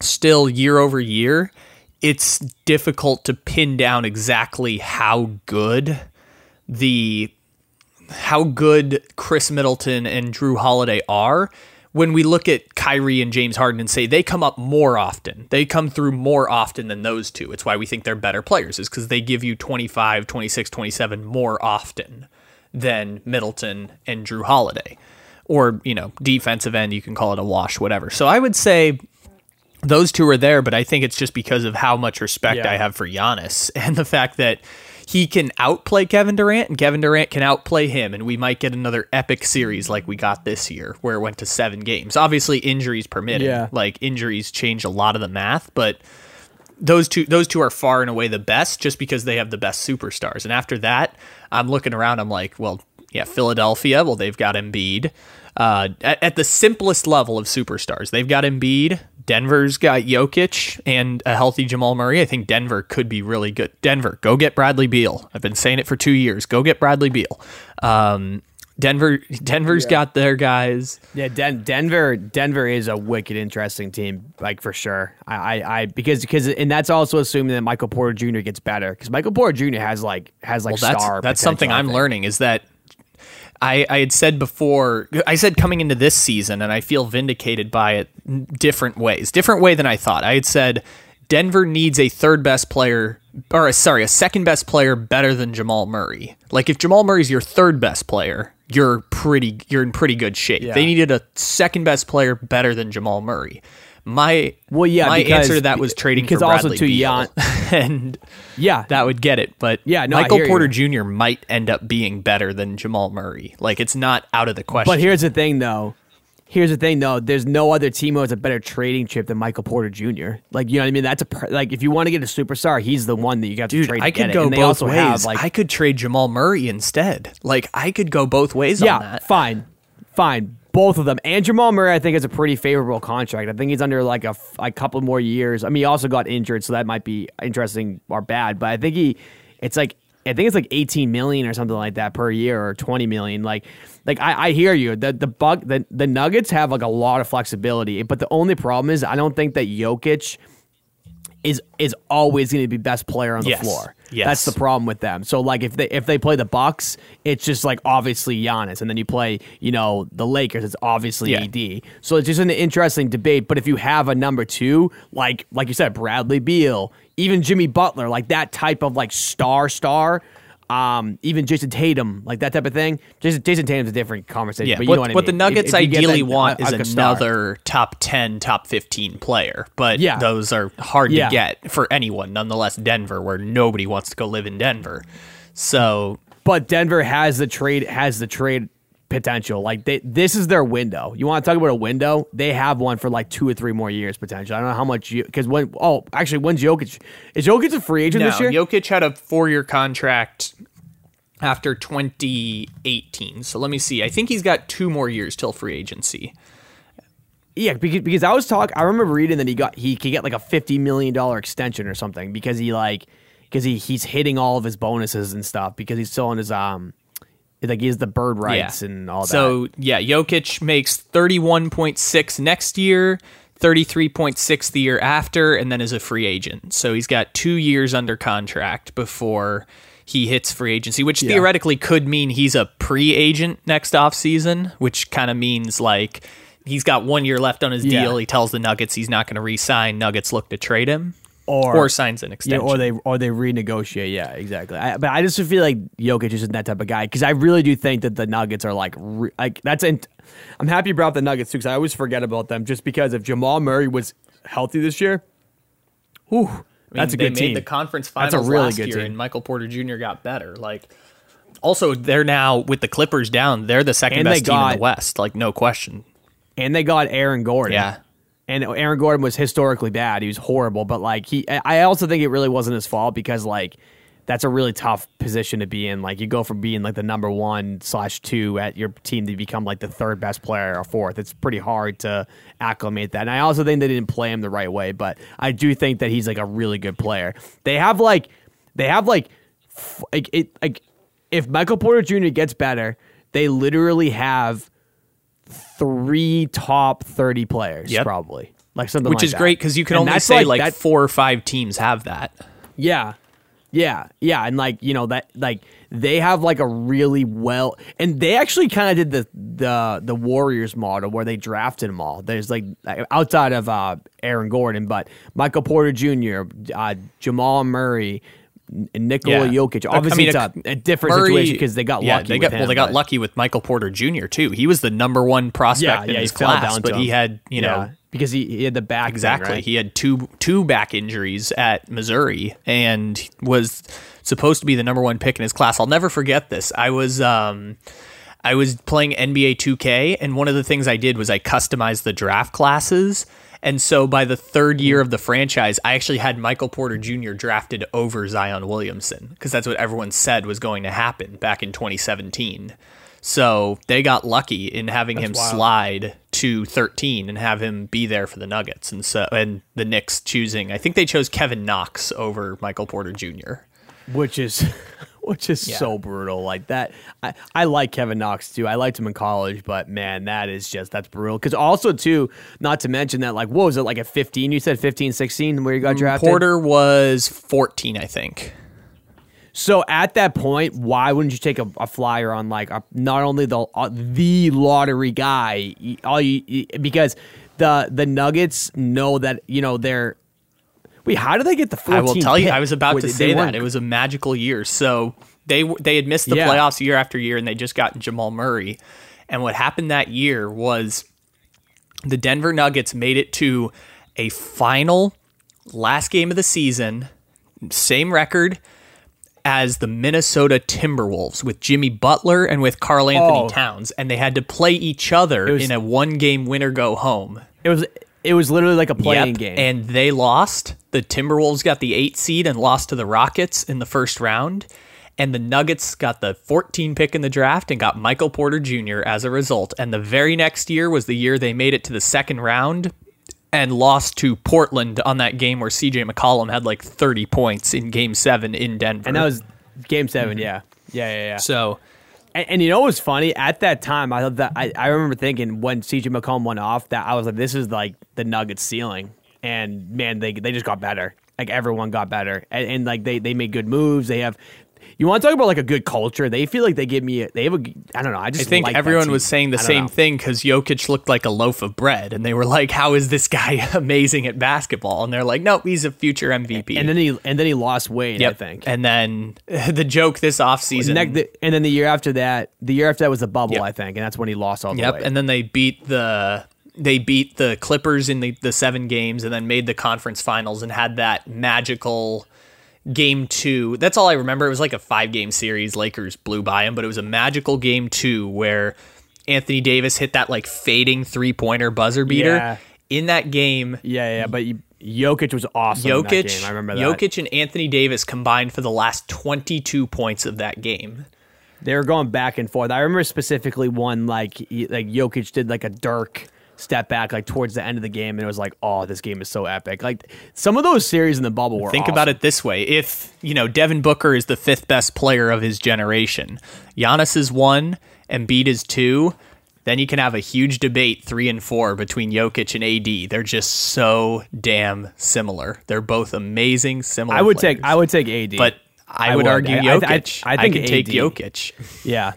still, year over year, it's difficult to pin down exactly how good the how good Khris Middleton and Jrue Holiday are when we look at Kyrie and James Harden and say they come up more often. They come through more often than those two. It's why we think they're better players is cuz they give you 25, 26, 27 more often than Middleton and Jrue Holiday. Or, you know, defensive end, you can call it a wash, whatever. So I would say those two are there, but I think it's just because of how much respect Yeah. I have for Giannis and the fact that he can outplay Kevin Durant and Kevin Durant can outplay him, and we might get another epic series like we got this year, where it went to seven games. Obviously, injuries permitted. Yeah. Like injuries change a lot of the math, but those two those two are far and away the best just because they have the best superstars. And after that, I'm looking around, I'm like, well, yeah, Philadelphia, well, they've got Embiid. Uh, at, at the simplest level of superstars, they've got Embiid. Denver's got Jokic and a healthy Jamal Murray. I think Denver could be really good. Denver, go get Bradley Beal. I've been saying it for two years. Go get Bradley Beal. Um, Denver, Denver's got their guys. Yeah, Den- Denver. Denver is a wicked interesting team, like for sure. I, I, I because because and that's also assuming that Michael Porter Jr. gets better because Michael Porter Jr. has like has like Well, that's star. that's something I'm learning is that I, I had said before I said coming into this season and I feel vindicated by it different ways different way than I thought. I had said Denver needs a third best player or a, sorry a second best player better than Jamal Murray. Like if Jamal Murray's your third best player you're pretty you're in pretty good shape. Yeah. they needed a second best player better than Jamal Murray my Well, yeah, my because- answer to that was trading because also Beal young- and Yeah, that would get it. But Yeah, no, Michael Porter you. Jr. might end up being better than Jamal Murray. Like it's not out of the question. But here's the thing, though. Here's the thing, though. There's no other team who has a better trading chip than Michael Porter Jr. Like you know what I mean? That's a like if you want to get a superstar, he's the one that you got to Dude, trade. I could go And both also ways. have, like I could trade Jamal Murray instead. Like I could go both ways yeah, on that. fine, fine, both of them. And Jamal Murray, I think, is a pretty favorable contract. I think he's under like a, a couple more years. I mean, he also got injured, so that might be interesting or bad. But I think he, it's like I think it's like 18 million or something like that per year or 20 million. Like, like I, I hear you. The the bug the, the Nuggets have like a lot of flexibility, but the only problem is I don't think that Jokic is is always going to be best player on the Yes. floor. Yes. That's the problem with them. So like if they if they play the Bucks, it's just like obviously Giannis, and then you play you know the Lakers, it's obviously Yeah. AD. So it's just an interesting debate. But if you have a number two, like like you said, Bradley Beal, even Jimmy Butler, like that type of like star star. Um, even Jayson Tatum, like that type of thing. Jayson, Jayson Tatum's a different conversation. Yeah, but you what, know what, I what the. Nuggets If- if ideally that- want is another top 10, top 15 player, but Yeah. those are hard Yeah. to get for anyone, nonetheless, Denver, where nobody wants to go live in Denver. So, but Denver has the trade has the trade potential. Like they, this is their window. You want to talk about a window? They have one for like two or three more years potential. I don't know how much you because when oh actually when's Jokic? Is Jokic a free agent no, this year? Jokic had a four year contract after 2018. So let me see. I think he's got two more years till free agency. yeah, because, because I was talking. I remember reading that he got he could get like a fifty million dollar extension or something because he like because he he's hitting all of his bonuses and stuff because he's still on his um like he has the bird rights and all that. So yeah, Jokic makes thirty one point six next year, thirty three point six the year after, and then is a free agent. So he's got two years under contract before he hits free agency, which theoretically could mean he's a pre agent next offseason, which kind of means like he's got one year left on his Yeah. deal. He tells the Nuggets he's not going to re-sign. Nuggets look to trade him. Or- or signs an Yeah, extension. or they or they renegotiate. Yeah, exactly. I, but I just feel like Jokic isn't that type of guy because I really do think that the Nuggets are like re, like that's. In, I'm happy you brought up the Nuggets too because I always forget about them just because if Jamal Murray was healthy this year, whew, I mean, that's a they good made team. the conference That's a finals really last good year, team. and Michael Porter Jr. got better. Like, also they're now with the Clippers down. They're the second And best team in the West. Like, no question. and they got Aaron Gordon. Yeah. And Aaron Gordon was historically bad. He was horrible, but like he, I also think it really wasn't his fault because like that's a really tough position to be in. Like you go from being like the number one slash two at your team to become like the third best player or fourth. It's pretty hard to acclimate that. And I also think they didn't play him the right way, but I do think that he's like a really good player. They have like, they have like, like it like if Michael Porter Jr. gets better, they literally have three top 30 players Yep. probably like something Which like is that. great because you can And only say like, that- four or five teams have that. yeah yeah yeah and like you know that like they have like a really well and they actually kind of did the the the warriors model where they drafted them all there's like outside of uh aaron gordon but michael porter jr uh, jamal murray Nikola Yeah. Jokic. I Obviously, mean, it's a, a different Murray- situation because they got yeah, lucky. They with got well, they got but- lucky with Michael Porter Jr. too. He was the number one prospect Yeah, in yeah, his class, but he had you know because he, he had the back thing, Exactly. right? He had two two back injuries at Missouri and was supposed to be the number one pick in his class. I'll never forget this. I was um I was playing NBA 2K and one of the things I did was I customized the draft classes. And so by the third year of the franchise, I actually had Michael Porter Jr. drafted over Zion Williamson because that's what everyone said was going to happen back in 2017. So they got lucky in having him wild. slide to 13 and have him be there for the Nuggets. And so and the Knicks choosing, I think they chose Kevin Knox over Michael Porter Jr. which is which is Yeah. so brutal like that I, I like kevin knox too i liked him in college but man that is just that's brutal because also too not to mention that like what was it like at 15 you said 15 16 where you got drafted Porter was 14, I think. so at that point why wouldn't you take a, a flyer on like a, not only the uh, the lottery guy all you because the the nuggets know that you know they're wait how did they get the 14 I will tell you. I was about Wait, to say that it was a magical year. So they they had missed the Yeah. playoffs year after year, and they just got Jamal Murray. And what happened that year was the Denver Nuggets made it to a final last game of the season, same record as the Minnesota Timberwolves with Jimmy Butler and with Karl-Anthony Oh. Towns, and they had to play each other was- in a one game winner go home. it was it was literally like a playing Yep, game And they lost. The Timberwolves got the eight seed and lost to the Rockets in the first round. And the Nuggets got the 14 pick in the draft and got Michael Porter Jr. as a result. And the very next year was the year they made it to the second round and lost to Portland on that game where CJ McCollum had like 30 points in game seven in Denver. And that was Game 7 mm-hmm. yeah. Yeah, yeah, yeah. So And, and you know what's funny? At that time, I that I, I remember thinking when CJ McCollum went off that I was like, this is like the Nuggets ceiling. And man, they they just got better. Like everyone got better, and, and like they they made good moves. They have. You want to talk about like a good culture? They feel like they give me. A, they have a. I don't know. I just I think like everyone was saying the same know. thing because Jokic looked like a loaf of bread, and they were like, "How is this guy amazing at basketball?" And they're like, "No, he's a future MVP." And then he and then he lost weight. Yep. I think. And then the joke this offseason. The- and then the year after that, the year after that was the bubble, Yep. I think, and that's when he lost all the Yep, weight. and then they beat the they beat the Clippers in the, the seven games, and then made the conference finals and had that magical game two. That's all I remember. It was like a five game series. Lakers blew by him, but it was a magical game two where Anthony Davis hit that like fading three pointer buzzer beater. Yeah. In that game, yeah, yeah, but you, Jokic was awesome. Jokic, game. I remember that. Jokic and Anthony Davis combined for the last 22 points of that game. They were going back and forth. I remember specifically one like like Jokic did like a Dirk step back like towards the end of the game, and it was like, oh, this game is so epic. Like some of those series in the bubble were. Think about it this way: if you know Devin Booker is the fifth best player of his generation, Giannis is one, Embiid is two, then you can have a huge debate three and four between Jokic and AD. They're just so damn similar. They're both amazing, similar. I would players. take I would take AD, but I, I would, would. argue I- I- Jokic. I- I think could take AD. Jokic. yeah.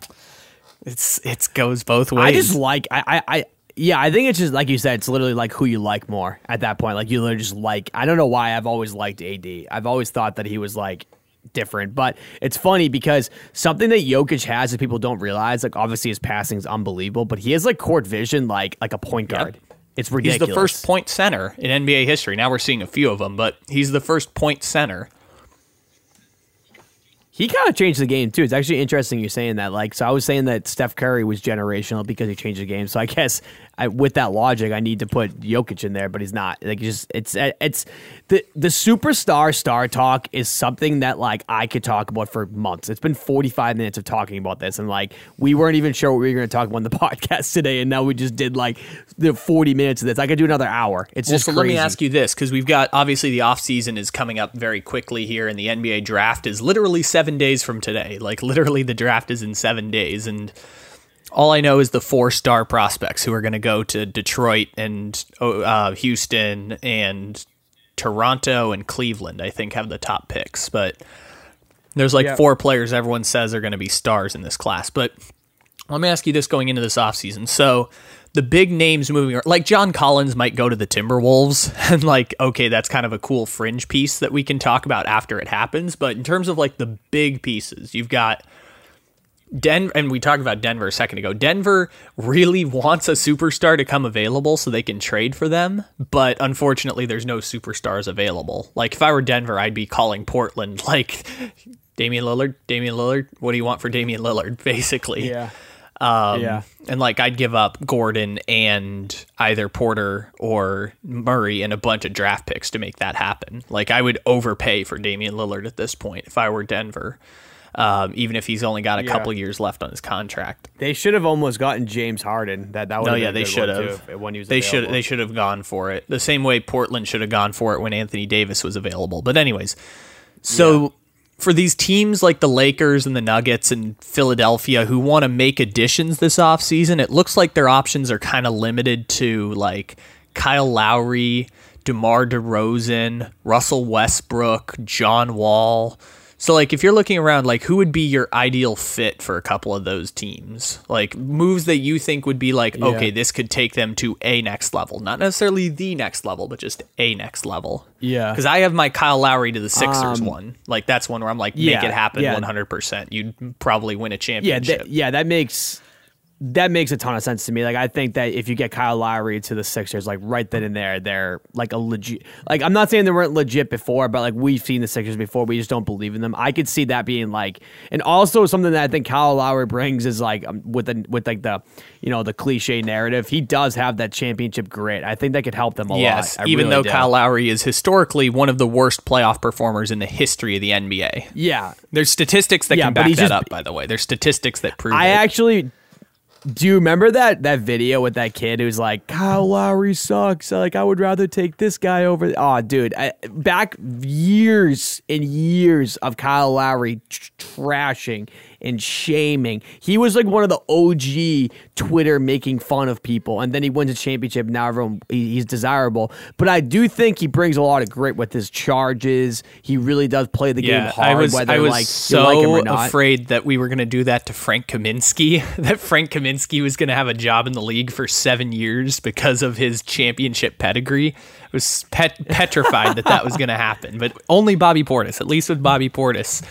It's it goes both ways. I just like I, I I yeah I think it's just like you said it's literally like who you like more at that point like you literally just like I don't know why I've always liked AD I've always thought that he was like different but it's funny because something that Jokic has that people don't realize like obviously his passing is unbelievable but he has like court vision like like a point guard it's ridiculous. He's the first point center in NBA history. Now we're seeing a few of them, but he's the first point center. He kind of changed the game too. It's actually interesting you saying that. Like, so I was saying that Steph Curry was generational because he changed the game. So I guess I, with that logic, I need to put Jokic in there, but he's not. Like, just it's uh, it's the the superstar star talk is something that like I could talk about for months. It's been forty five minutes of talking about this, and like we weren't even sure what we were going to talk about on the podcast today, and now we just did like the forty minutes of this. I could do another hour. It's Well, just so let me ask you this because we've got obviously the offseason is coming up very quickly here, and the NBA draft is literally seven days from today. Like, literally, the draft is in seven days. And all I know is the four star prospects who are going to go to Detroit and uh, Houston and Toronto and Cleveland, I think, have the top picks. But there's like Yeah. four players everyone says are going to be stars in this class. But let me ask you this going into this offseason. So the big names moving like John Collins might go to the Timberwolves and like okay that's kind of a cool fringe piece that we can talk about after it happens but in terms of like the big pieces you've got Denver and we talked about Denver a second ago Denver really wants a superstar to come available so they can trade for them but unfortunately there's no superstars available like if I were Denver I'd be calling Portland like Damian Lillard Damian Lillard what do you want for Damian Lillard basically Yeah. um, Yeah. And like I'd give up Gordon and either Porter or Murray and a bunch of draft picks to make that happen. Like I would overpay for Damian Lillard at this point if I were Denver, um, even if he's only got a Yeah. couple years left on his contract. They should have almost gotten James Harden. That that would. No, have yeah, been a they good should one, have. too, when he was They should they should have gone for it. The same way Portland should have gone for it when Anthony Davis was available. But anyways, so for these teams like the Lakers and the Nuggets and Philadelphia who want to make additions this offseason, it looks like their options are kind of limited to like Kyle Lowry, DeMar DeRozan, Russell Westbrook, John Wall. So like if you're looking around like who would be your ideal fit for a couple of those teams? Like moves that you think would be like okay, this could take them to a next level. Not necessarily the next level, but just a next level. Yeah. Cuz I have my Kyle Lowry to the Sixers Um, one. Like that's one where I'm like make it happen yeah. 100%. You'd probably win a Yeah, championship. that, yeah, that makes that makes a ton of sense to me. Like I think that if you get Kyle Lowry to the Sixers, like right then and there, they're like a legit. Like I'm not saying they weren't legit before, but like we've seen the Sixers before, we just don't believe in them. I could see that being like, and also something that I think Kyle Lowry brings is like um, with the with like the you know the cliche narrative. He does have that championship grit. I think that could help them a Yes, lot. I even really though do. Kyle Lowry is historically one of the worst playoff performers in the history of the NBA. yeah, There's statistics that Yeah, can back that just- up, by the way. There's statistics that prove I it. actually, Do you remember that that video with that kid who's like, Kyle Lowry sucks. Like, I would rather take this guy over. Oh, dude, I, back years and years of Kyle Lowry tr- trashing and shaming. He was like one of the OG Twitter making fun of people, and then he wins a championship. Now everyone he, he's desirable, but I do think he brings a lot of grit with his charges. He really does play the game hard. I was, whether I was like so like him or not. afraid that we were going to do that to Frank Kaminsky, that Frank Kaminsky was going to have a job in the league for seven years because of his championship pedigree. I was pet- petrified that that was going to happen, but only Bobby Portis, at least with Bobby Portis.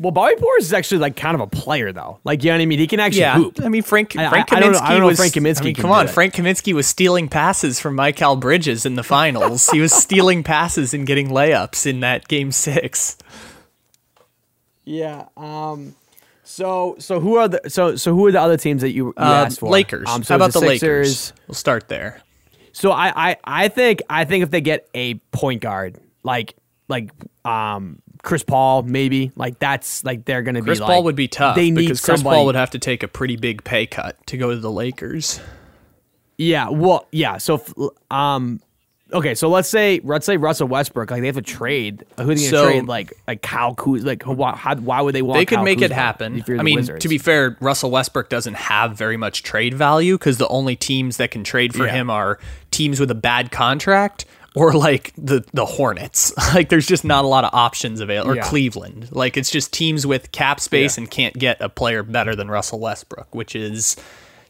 Well, Bobby Portis is actually like kind of a player though. Like you know what I mean? He can actually Yeah, hoop. I mean Frank. I- Frank I- I don't know- Kaminsky I don't know was. Frank Kaminsky I mean, come on. Frank Kaminsky was stealing passes from Mikal Bridges in the finals. he was stealing passes and getting layups in that game six. Yeah. Um. So so who are the so so who are the other teams that you, you Uh, asked for? Lakers. Um, so How about the the Sixers. Lakers? We'll start there. So I, I I think I think if they get a point guard like like um Chris Paul maybe like that's like they're gonna be. Chris be Paul like, would be tough They need because Chris somebody, Paul would have to take a pretty big pay cut to go to the Lakers. Yeah. Well. Yeah. So um. Okay, so let's say let's say Russell Westbrook, like they have to trade. Who are they going to So- trade? Like like Kyle Kuzma. Like why, how, why would they want? They could Kyle make it happen. I mean, Wizards? to be fair, Russell Westbrook doesn't have very much trade value because the only teams that can trade for Yeah. him are teams with a bad contract or like the the Hornets. like there's just not a lot of options available. Or Yeah. Cleveland. Like it's just teams with cap space Yeah. and can't get a player better than Russell Westbrook, which is,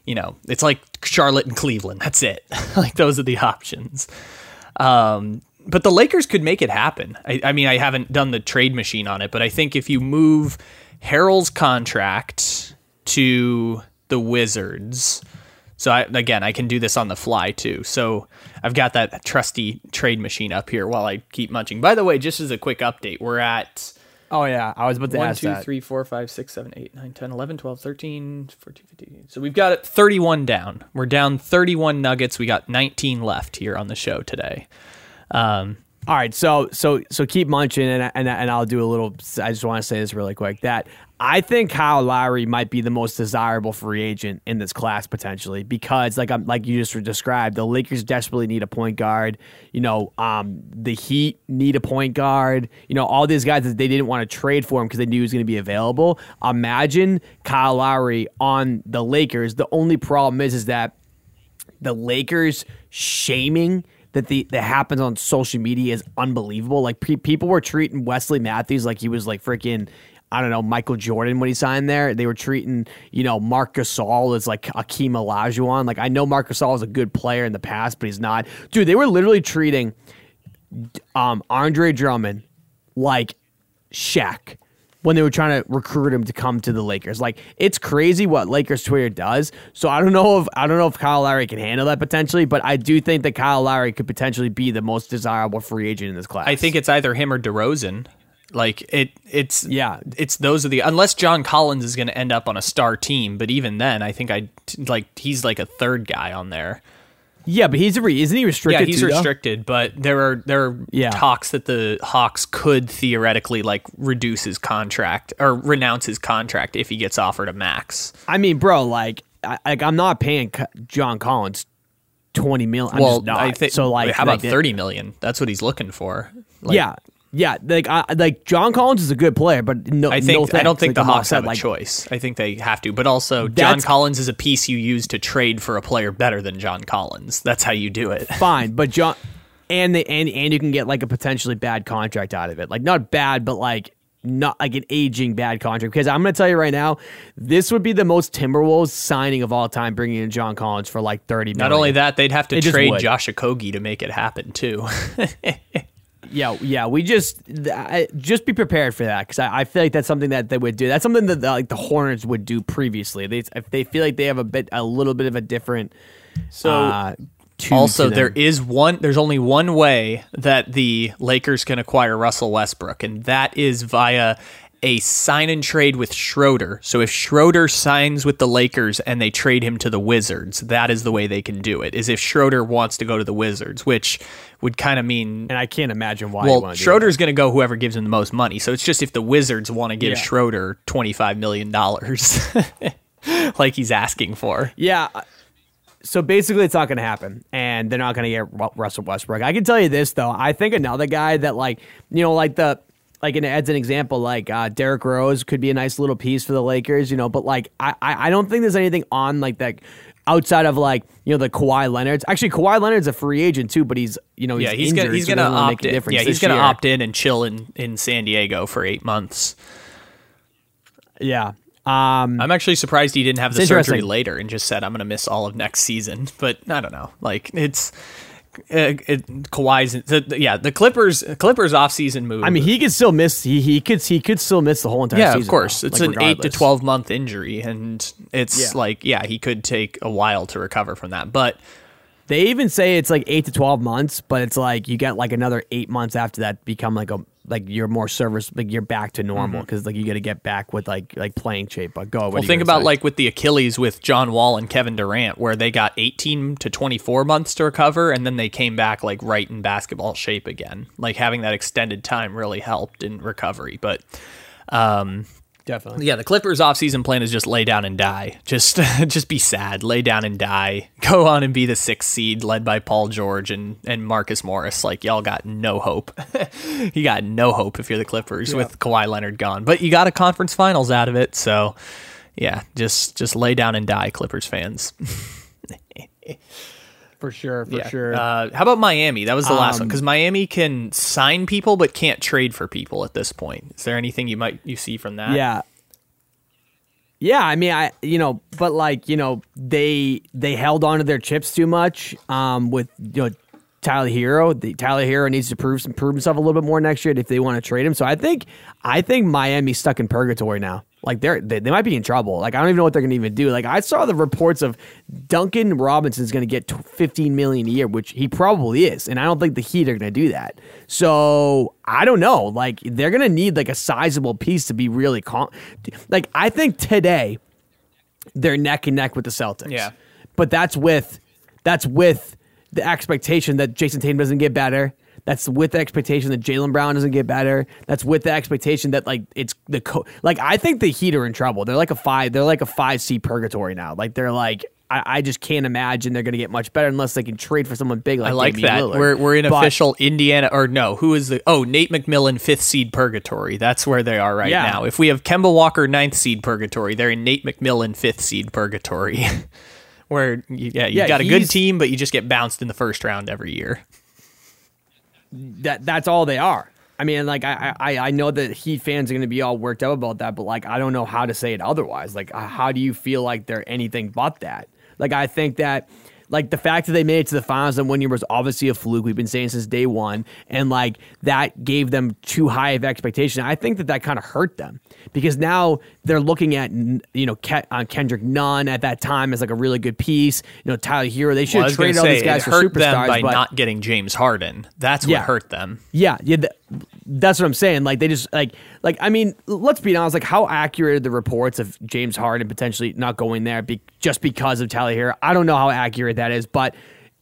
you know, it's like Charlotte and Cleveland. That's it. like those are the options. Um, but the Lakers could make it happen. I, I mean, I haven't done the trade machine on it, but I think if you move Harrell's contract to the Wizards, so I, again, I can do this on the fly too. So I've got that trusty trade machine up here while I keep munching. By the way, just as a quick update, we're at oh yeah, I was about to 1, ask 2, that. 3, 4, 5, 6, 7, 8, 9, 10, 11, 12, 13, 14, 15. So we've got it 31 down. We're down 31 nuggets. We got 19 left here on the show today. Um, All right, so so so keep munching, and and and I'll do a little. I just want to say this really quick that I think Kyle Lowry might be the most desirable free agent in this class potentially because, like I'm like you just described, the Lakers desperately need a point guard. You know, um, the Heat need a point guard. You know, all these guys that they didn't want to trade for him because they knew he was going to be available. Imagine Kyle Lowry on the Lakers. The only problem is, is that the Lakers shaming that the that happens on social media is unbelievable. Like pe- people were treating Wesley Matthews like he was like freaking I don't know Michael Jordan when he signed there. They were treating you know Marc Gasol as like Akeem Olajuwon. Like I know Marc Gasol is a good player in the past, but he's not. Dude, they were literally treating um, Andre Drummond like Shaq when they were trying to recruit him to come to the Lakers. Like it's crazy what Lakers Twitter does. So I don't know if I don't know if Kyle Lowry can handle that potentially, but I do think that Kyle Lowry could potentially be the most desirable free agent in this class. I think it's either him or DeRozan. Like it, it's Yeah. it's those are the unless John Collins is going to end up on a star team, but even then, I think I like he's like a third guy on there. yeah, but he's a re- isn't he restricted? Yeah, he's too, though? restricted, but there are there are Yeah. talks that the Hawks could theoretically like reduce his contract or renounce his contract if he gets offered a max. I mean, bro, like, I, like I'm not paying John Collins twenty million. I'm well. I think so. Like, how about like, thirty million? That's what he's looking for. Like, yeah, yeah. Like, I, like John Collins is a good player, but no, I think no I don't think Like the Hawks have a like, choice. I think they have to, but also John Collins is a piece you use to trade for a player better than John Collins. That's how you do it. fine, but John and the and and you can get like a potentially bad contract out of it. Like not bad, but like not like an aging bad contract. Because I'm gonna tell you right now, this would be the most Timberwolves signing of all time, bringing in John Collins for like thirty. Not only that, they'd have to just trade. Josh Okogie to make it happen too. yeah, yeah. We just I, just be prepared for that because I, I feel like that's something that they would do. That's something that the, like the Hornets would do previously. They if they feel like they have a bit a little bit of a different. So uh, also, there is one. There's only one way that the Lakers can acquire Russell Westbrook, and that is via a sign and trade with Schroeder. So if Schroeder signs with the Lakers and they trade him to the Wizards, that is the way they can do it. Is if Schroeder wants to go to the Wizards, which would kind of mean and I can't imagine why. well, Schroeder's going to go whoever gives him the most money. So it's just if the Wizards want to give Yeah. Schroeder twenty five million dollars. like he's asking for. Yeah. uh, So basically, it's not going to happen, and they're not going to get Russell Westbrook. I can tell you this though. I think another guy that like you know like the like in as an example like uh, Derrick Rose could be a nice little piece for the Lakers. You know, but like I I don't think there's anything on like that. Outside of like you know the Kawhi Leonard's, actually Kawhi Leonard's a free agent too, but he's you know he's Yeah, he's injured, gonna he's so gonna opt make a in. Yeah, he's gonna year. opt in and chill in in San Diego for eight months. Yeah, um, I'm actually surprised he didn't have the surgery later and just said I'm gonna miss all of next season. But I don't know. Like it's. Uh, it, Kawhi's the, yeah the Clippers Clippers offseason move. I mean he could still miss he he could he could still miss the whole entire yeah, season. of course. It's like, an eight to twelve month injury, and it's Yeah. like yeah, he could take a while to recover from that. But They even say it's like eight to twelve months, but it's like you get like another eight months after that become like a like you're more service like you're back to normal because like you got to get back with like like playing shape. But go. Mm-hmm. well, think about say? like with the Achilles with John Wall and Kevin Durant, where they got eighteen to twenty four months to recover, and then they came back like right in basketball shape again. Like having that extended time really helped in recovery. But um, definitely. Yeah, the Clippers offseason plan is just lay down and die. Just just be sad, lay down and die. Go on and be the sixth seed led by Paul George and, and Marcus Morris. Like y'all got no hope. you got no hope if you're the Clippers with Kawhi Leonard gone. But you got a conference finals out of it, so yeah, just just lay down and die, Clippers fans. For sure, for Yeah. sure. Uh, how about Miami? That was the last one Um, because Miami can sign people but can't trade for people at this point. Is there anything you might you see from that? Yeah. Yeah, I mean, I you know, but like you know, they they held on to their chips too much. Um, with you know Tyler Herro, the Tyler Herro needs to prove prove himself a little bit more next year if they want to trade him. So I think I think Miami's stuck in purgatory now. Like they're they, they might be in trouble. Like I don't even know what they're going to even do. Like I saw the reports of Duncan Robinson's going to get tw- 15 million a year, which he probably is, and I don't think the Heat are going to do that. So I don't know. Like they're going to need like a sizable piece to be really con- like I think today they're neck and neck with the Celtics. Yeah. but that's with that's with the expectation that Jayson Tatum doesn't get better. That's with the expectation that Jaylen Brown doesn't get better. That's with the expectation that like it's the co- like I think the Heat are in trouble. They're like a five. They're like a five C purgatory now. Like they're like I, I just can't imagine they're going to get much better unless they can trade for someone big like I like Damian that. Lillard. We're we're in But- official Indiana or no? Who is the? Oh, Nate McMillan, fifth seed purgatory. That's where they are right Yeah. now. If we have Kemba Walker, ninth seed purgatory, they're in Nate McMillan, fifth seed purgatory. where you, yeah, you Yeah, got a good team, but you just get bounced in the first round every year. that that's all they are. I mean, like I I, I know that Heat fans are going to be all worked up about that, but like I don't know how to say it otherwise. Like, how do you feel like they're anything but that? Like, I think that like the fact that they made it to the finals and one year was obviously a fluke. We've been saying since day one, and like that gave them too high of expectation. I think that that kind of hurt them because now they're looking at you know Ke- uh, Kendrick Nunn at that time as like a really good piece. You know Tyler Herro. They should Well, have traded to all these guys for hurt them superstars by but not getting James Harden. That's what Yeah. hurt them. yeah, yeah, th- that's what I'm saying. Like they just like like I mean, let's be honest. Like how accurate are the reports of James Harden potentially not going there be, just because of Tyler Herro? I don't know how accurate that is, but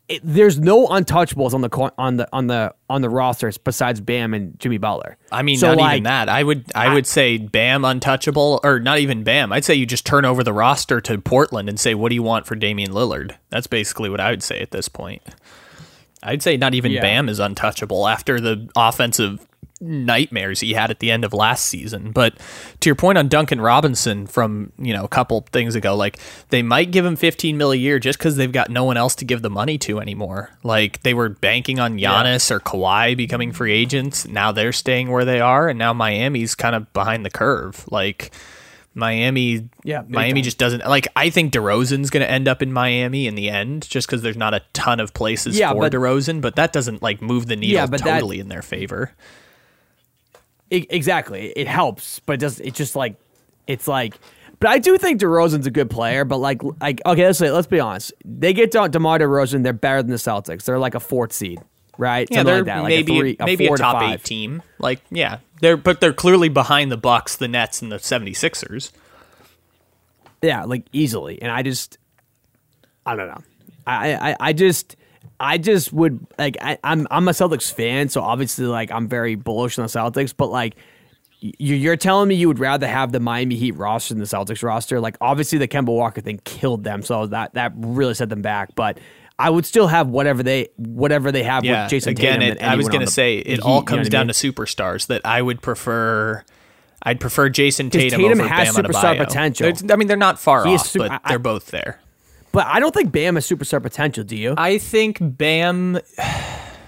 it, there's no untouchables on the on the on the on the rosters besides Bam and Jimmy Butler. I mean, So, not like, even that. I would, I, would say Bam untouchable, or not even Bam. I'd say you just turn over the roster to Portland and say, "What do you want for Damian Lillard?" That's basically what I would say at this point. I'd say not even Yeah. Bam is untouchable after the offensive nightmares he had at the end of last season. But to your point on Duncan Robinson from, you know, a couple things ago, like they might give him 15 mil a year just because they've got no one else to give the money to anymore. Like they were banking on Giannis or Kawhi becoming free agents. Now they're staying where they are, and now Miami's kind of behind the curve. Like Miami, Yeah, Miami time. just doesn't like. I think DeRozan's going to end up in Miami in the end, just because there's not a ton of places Yeah, for but- DeRozan. But that doesn't like move the needle Yeah, but that- totally in their favor. E- exactly. It helps, but it does. It's just like it's like. But I do think DeRozan's a good player. But like, like okay, let's say, let's be honest. They get to DeMar DeRozan, they're better than the Celtics. They're like a fourth seed, right? Yeah, Something they're like like maybe a three, a maybe a four to top eight team. Like, yeah, they're but they're clearly behind the Bucks, the Nets, and the 76ers. Yeah, like easily. And I just, I don't know. I, I, I just, I just would like. I, I'm, I'm a Celtics fan, so obviously, like, I'm very bullish on the Celtics. But like, you're telling me you would rather have the Miami Heat roster than the Celtics roster? Like, obviously, the Kemba Walker thing killed them, so that that really set them back. But I would still have whatever they whatever they have Yeah, with Jayson again, Tatum. than I was going to say it Heat, all you know comes I down mean? to superstars that I would prefer. I'd prefer Jayson Tatum, Tatum over has Bam superstar Adebayo. potential. I mean, they're not far He off, super- but I- they're both there. But I don't think Bam has superstar potential. Do you? I think Bam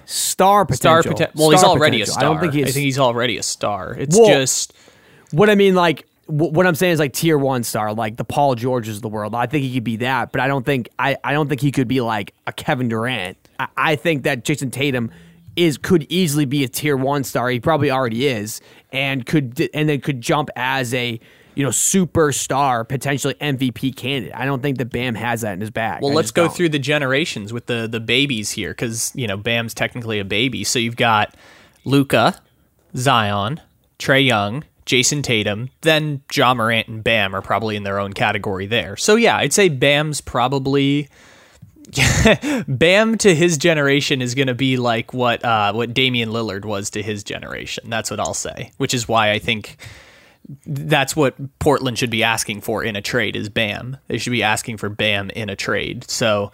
star potential. star potential. Well, he's Star already a star. I don't think he's. I think he's already a star. It's Well- just What I mean, like, what I'm saying is like tier one star, like the Paul Georges of the world. I think he could be that, but I don't think I, I don't think he could be like a Kevin Durant. I, I think that Jayson Tatum is could easily be a tier one star. He probably already is, and could and then could jump as a you know superstar, potentially MVP candidate. I don't think that Bam has that in his bag. Well, I let's go don't. through the generations with the the babies here, because you know Bam's technically a baby. So you've got Luka, Zion, Trae Young, Jayson Tatum, then Ja Morant and Bam are probably in their own category there. So yeah, I'd say Bam's probably. Bam to his generation is going to be like what uh, what Damian Lillard was to his generation. That's what I'll say. Which is why I think that's what Portland should be asking for in a trade is Bam. They should be asking for Bam in a trade. So,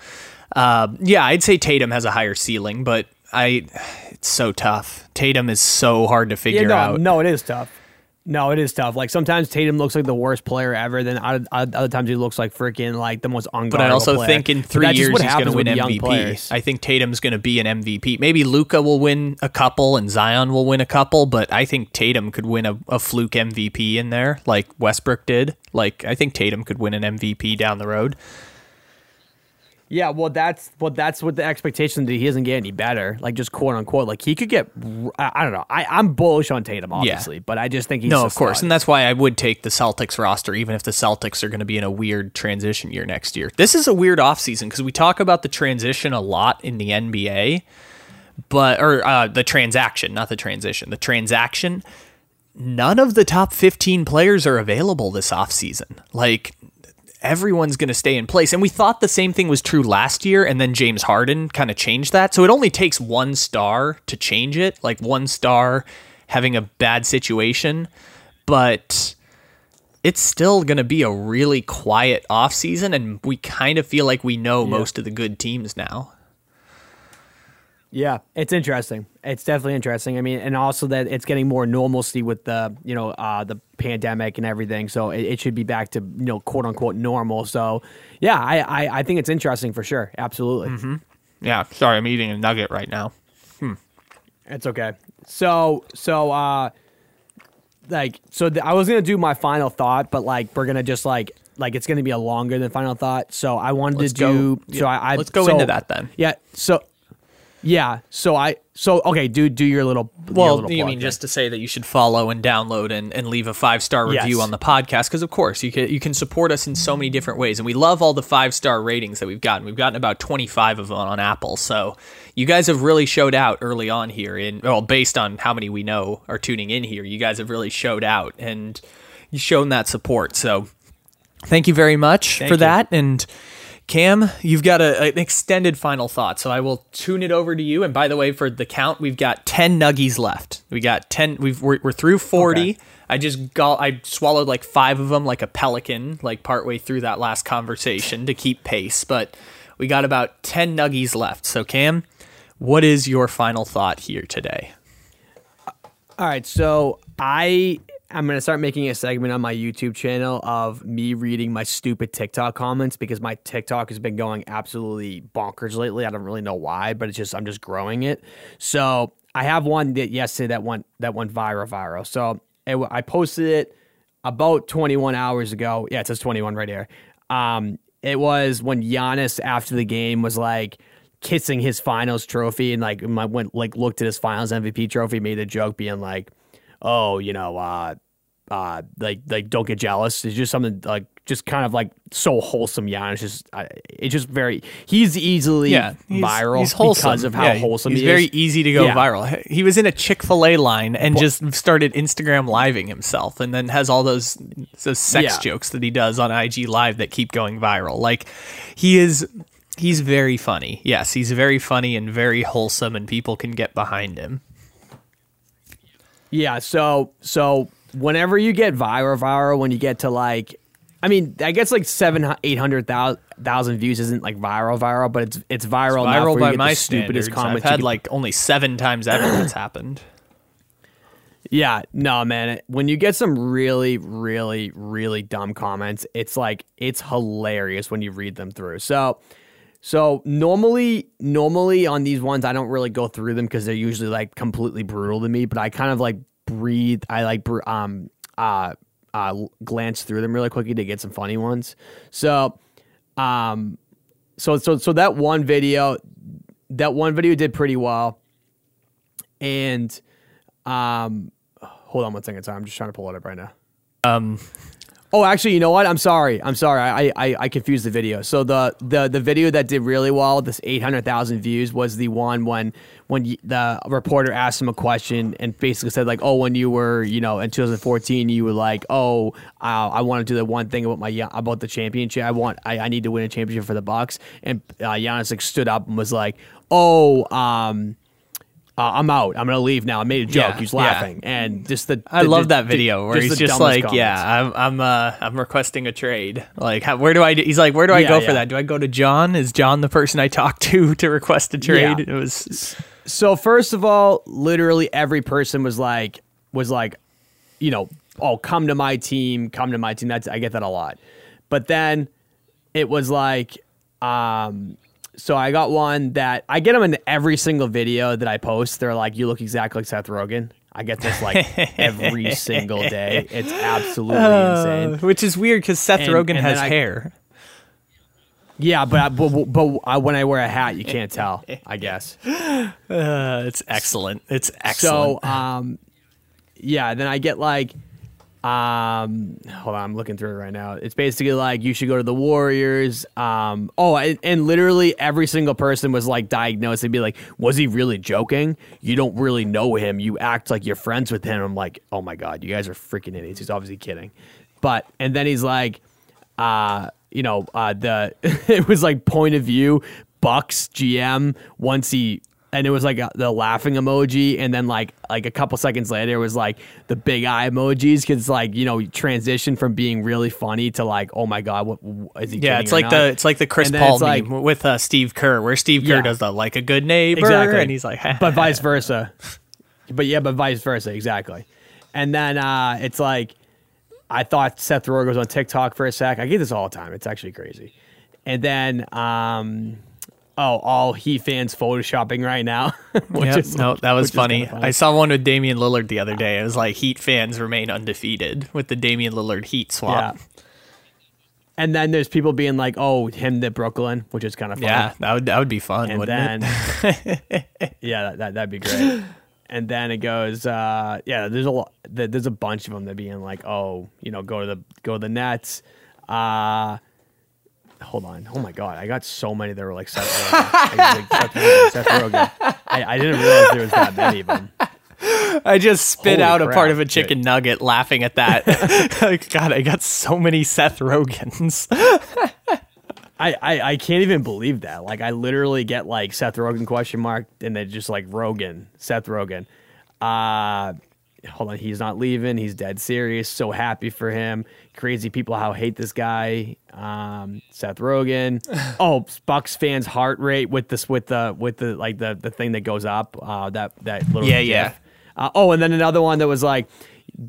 uh, yeah, I'd say Tatum has a higher ceiling, but I it's so tough. Tatum is so hard to figure Yeah, no, out. no, it is tough. No, it is tough. Like sometimes Tatum looks like the worst player ever. Then other, other times he looks like freaking like the most unguardable. But I also player. think in three years he's going to win MVP. I think Tatum's going to be an MVP. Maybe Luka will win a couple and Zion will win a couple, but I think Tatum could win a, a fluke MVP in there, like Westbrook did. Like I think Tatum could win an MVP down the road. Yeah, well, that's well, that's what the expectation that he doesn't get any better. Like just quote unquote, like he could get. I, I don't know. I, I'm bullish on Tatum, obviously, but I just think he's no, of course, stud. and that's why I would take the Celtics roster, even if the Celtics are going to be in a weird transition year next year. This is a weird offseason because we talk about the transition a lot in the NBA, but or uh, the transaction, not the transition, the transaction. None of the top 15 players are available this offseason. Like everyone's going to stay in place. And we thought the same thing was true last year, and then James Harden kind of changed that. So it only takes one star to change it, like one star having a bad situation. But it's still going to be a really quiet offseason, and we kind of feel like we know most of the good teams now. Yeah, it's interesting. It's definitely interesting. I mean, and also that it's getting more normalcy with the you know uh, the pandemic and everything. So it, it should be back to you know quote unquote normal. So yeah, I I, I think it's interesting for sure. Absolutely, Mm-hmm. Yeah, sorry, I'm eating a nugget right now. it's okay. So so uh, like so th- I was gonna do my final thought, but like we're gonna just like like it's gonna be a longer than final thought. So I wanted Let's to do. go- So yeah, I, I let's go so- into that then. Yeah. So yeah. So I so okay. Do do your little. your Well, little you mean just to say that you should follow and download and, and leave a five star review Yes. on the podcast because of course you can you can support us in so many different ways and we love all the five star ratings that we've gotten. We've gotten about twenty five of them on Apple, so you guys have really showed out early on here. In well, based on how many we know are tuning in here, you guys have really showed out and you've shown that support. So thank you very much for you. that and. Cam, you've got a, an extended final thought, so I will tune it over to you. And by the way, for the count, we've got ten nuggies left. We got ten. We've we're, we're through forty. Okay. I just got I swallowed like five of them, like a pelican, like partway through that last conversation to keep pace. But we got about ten nuggies left. So Cam, what is your final thought here today? All right, so I I'm gonna start making a segment on my YouTube channel of me reading my stupid TikTok comments because my TikTok has been going absolutely bonkers lately. I don't really know why, but it's just I'm just growing it. So I have one that yesterday that went that went viral viral. So it, I posted it about 21 hours ago. Yeah, it says 21 right here. Um, it was when Giannis after the game was like kissing his finals trophy and like went like looked at his finals MVP trophy, made a joke being like, "Oh, you know, uh, uh, like like don't get jealous." It's just something like just kind of like so wholesome. Giannis just uh, it's just very he's easily viral because of how Yeah, wholesome He's he very easy to go Yeah. viral. He was in a Chick Fil A line and just started Instagram living himself, and then has all those those sex Yeah. jokes that he does on IG Live that keep going viral. Like he is. He's very funny. Yes, he's very funny and very wholesome, and people can get behind him. Yeah, so so whenever you get viral, viral, when you get to like, I mean, I guess like seven, eight hundred thousand views isn't like viral, viral, but it's it's viral. enough Viral by my stupidest I've had like only seven times ever that's happened. Yeah, no, man. When you get some really, really, really dumb comments, it's like it's hilarious when you read them through. So, so normally, normally on these ones, I don't really go through them because they're usually like completely brutal to me. But I kind of like breathe. I like um uh uh glance through them really quickly to get some funny ones. So, um, so so so that one video, that one video did pretty well, and um, hold on one second. Sorry, I'm just trying to pull it up right now. Um, Oh, actually, you know what? I'm sorry. I'm sorry. I, I, I confused the video. So the, the, the video that did really well, this 800,000 views, was the one when when the reporter asked him a question and basically said like, oh, when you were you know in 2014, you were like, oh, uh, I want to do the one thing about my about the championship. I want I, I need to win a championship for the Bucks. And uh, Giannis like stood up and was like, oh, um. Uh, I'm out. I'm gonna leave now. I made a joke. Yeah, He's yeah. laughing, and just the. I love the- that video where the he's just like, comments. "Yeah, I'm, I'm, uh, I'm requesting a trade. Like, how, where do I? do-" He's like, "Where do I Yeah, go yeah. for that? Do I go to John? Is John the person I talk to to request a trade?" Yeah. It was, So first of all, literally every person was like was like, you know, oh, come to my team, come to my team. That's I get that a lot. But then it was like, um, so I got one that I get them in every single video that I post. They're like, you look exactly like Seth Rogen. I get this like every single day. It's absolutely insane. which is weird because Seth And- Rogen and has I- hair. Yeah, but I, but, but I, when I wear a hat, you can't tell. I guess. Uh, it's excellent. It's excellent. So, um, yeah, then I get like, um, hold on, I'm looking through it right now. It's basically like you should go to the Warriors. Um, oh, and, and literally every single person was like diagnosed. They'd be like, was he really joking? You don't really know him. You act like you're friends with him. I'm like, oh my god, you guys are freaking idiots. He's obviously kidding. But and then he's like, uh, you know, uh, the it was like point of view Bucks GM once he and it was like a, the laughing emoji and then like like a couple seconds later it was like the big eye emojis because like you know transition from being really funny to like oh my god what, what is he doing? yeah, it's like not? the it's like the Chris Paul it's like- meme with uh, Steve Kerr, where Steve Kerr Yeah. does the like a good neighbor, Exactly. and he's like, but vice versa. But yeah, but vice versa, exactly. And then uh, it's like I thought Seth Rogen was on TikTok for a sec. I get this all the time. It's actually crazy. And then um, oh, all Heat fans photoshopping right now. which Yep, is no, that was funny. kinda I saw one with Damian Lillard the other day. It was like Heat fans remain undefeated with the Damian Lillard Heat swap. Yeah. And then there's people being like, "Oh, him to Brooklyn," which is kind of funny. Yeah, that would that would be fun, and wouldn't then it? yeah, that, that that'd be great. And then it goes, uh, yeah. There's a lot. There's a bunch of them that are being like, oh, you know, go to the go to the Nets. Uh, hold on. Oh my god, I got so many that were like Seth Rogen. like, Seth Rogen, Seth Rogen. I, I didn't realize there was that many of them. I just spit Holy out a part of a chicken nugget laughing at that. Like, God, I got so many Seth Rogens. I, I I can't even believe that. Like I literally get like Seth Rogen question mark and then just like Rogen, Seth Rogen. Uh hold on, he's not leaving. He's dead serious. So happy for him. Crazy people how hate this guy. Um Seth Rogen. oh, Bucks fans heart rate with this with the with the like the the thing that goes up. Uh that that little Yeah, yeah. Uh, oh, and then another one that was like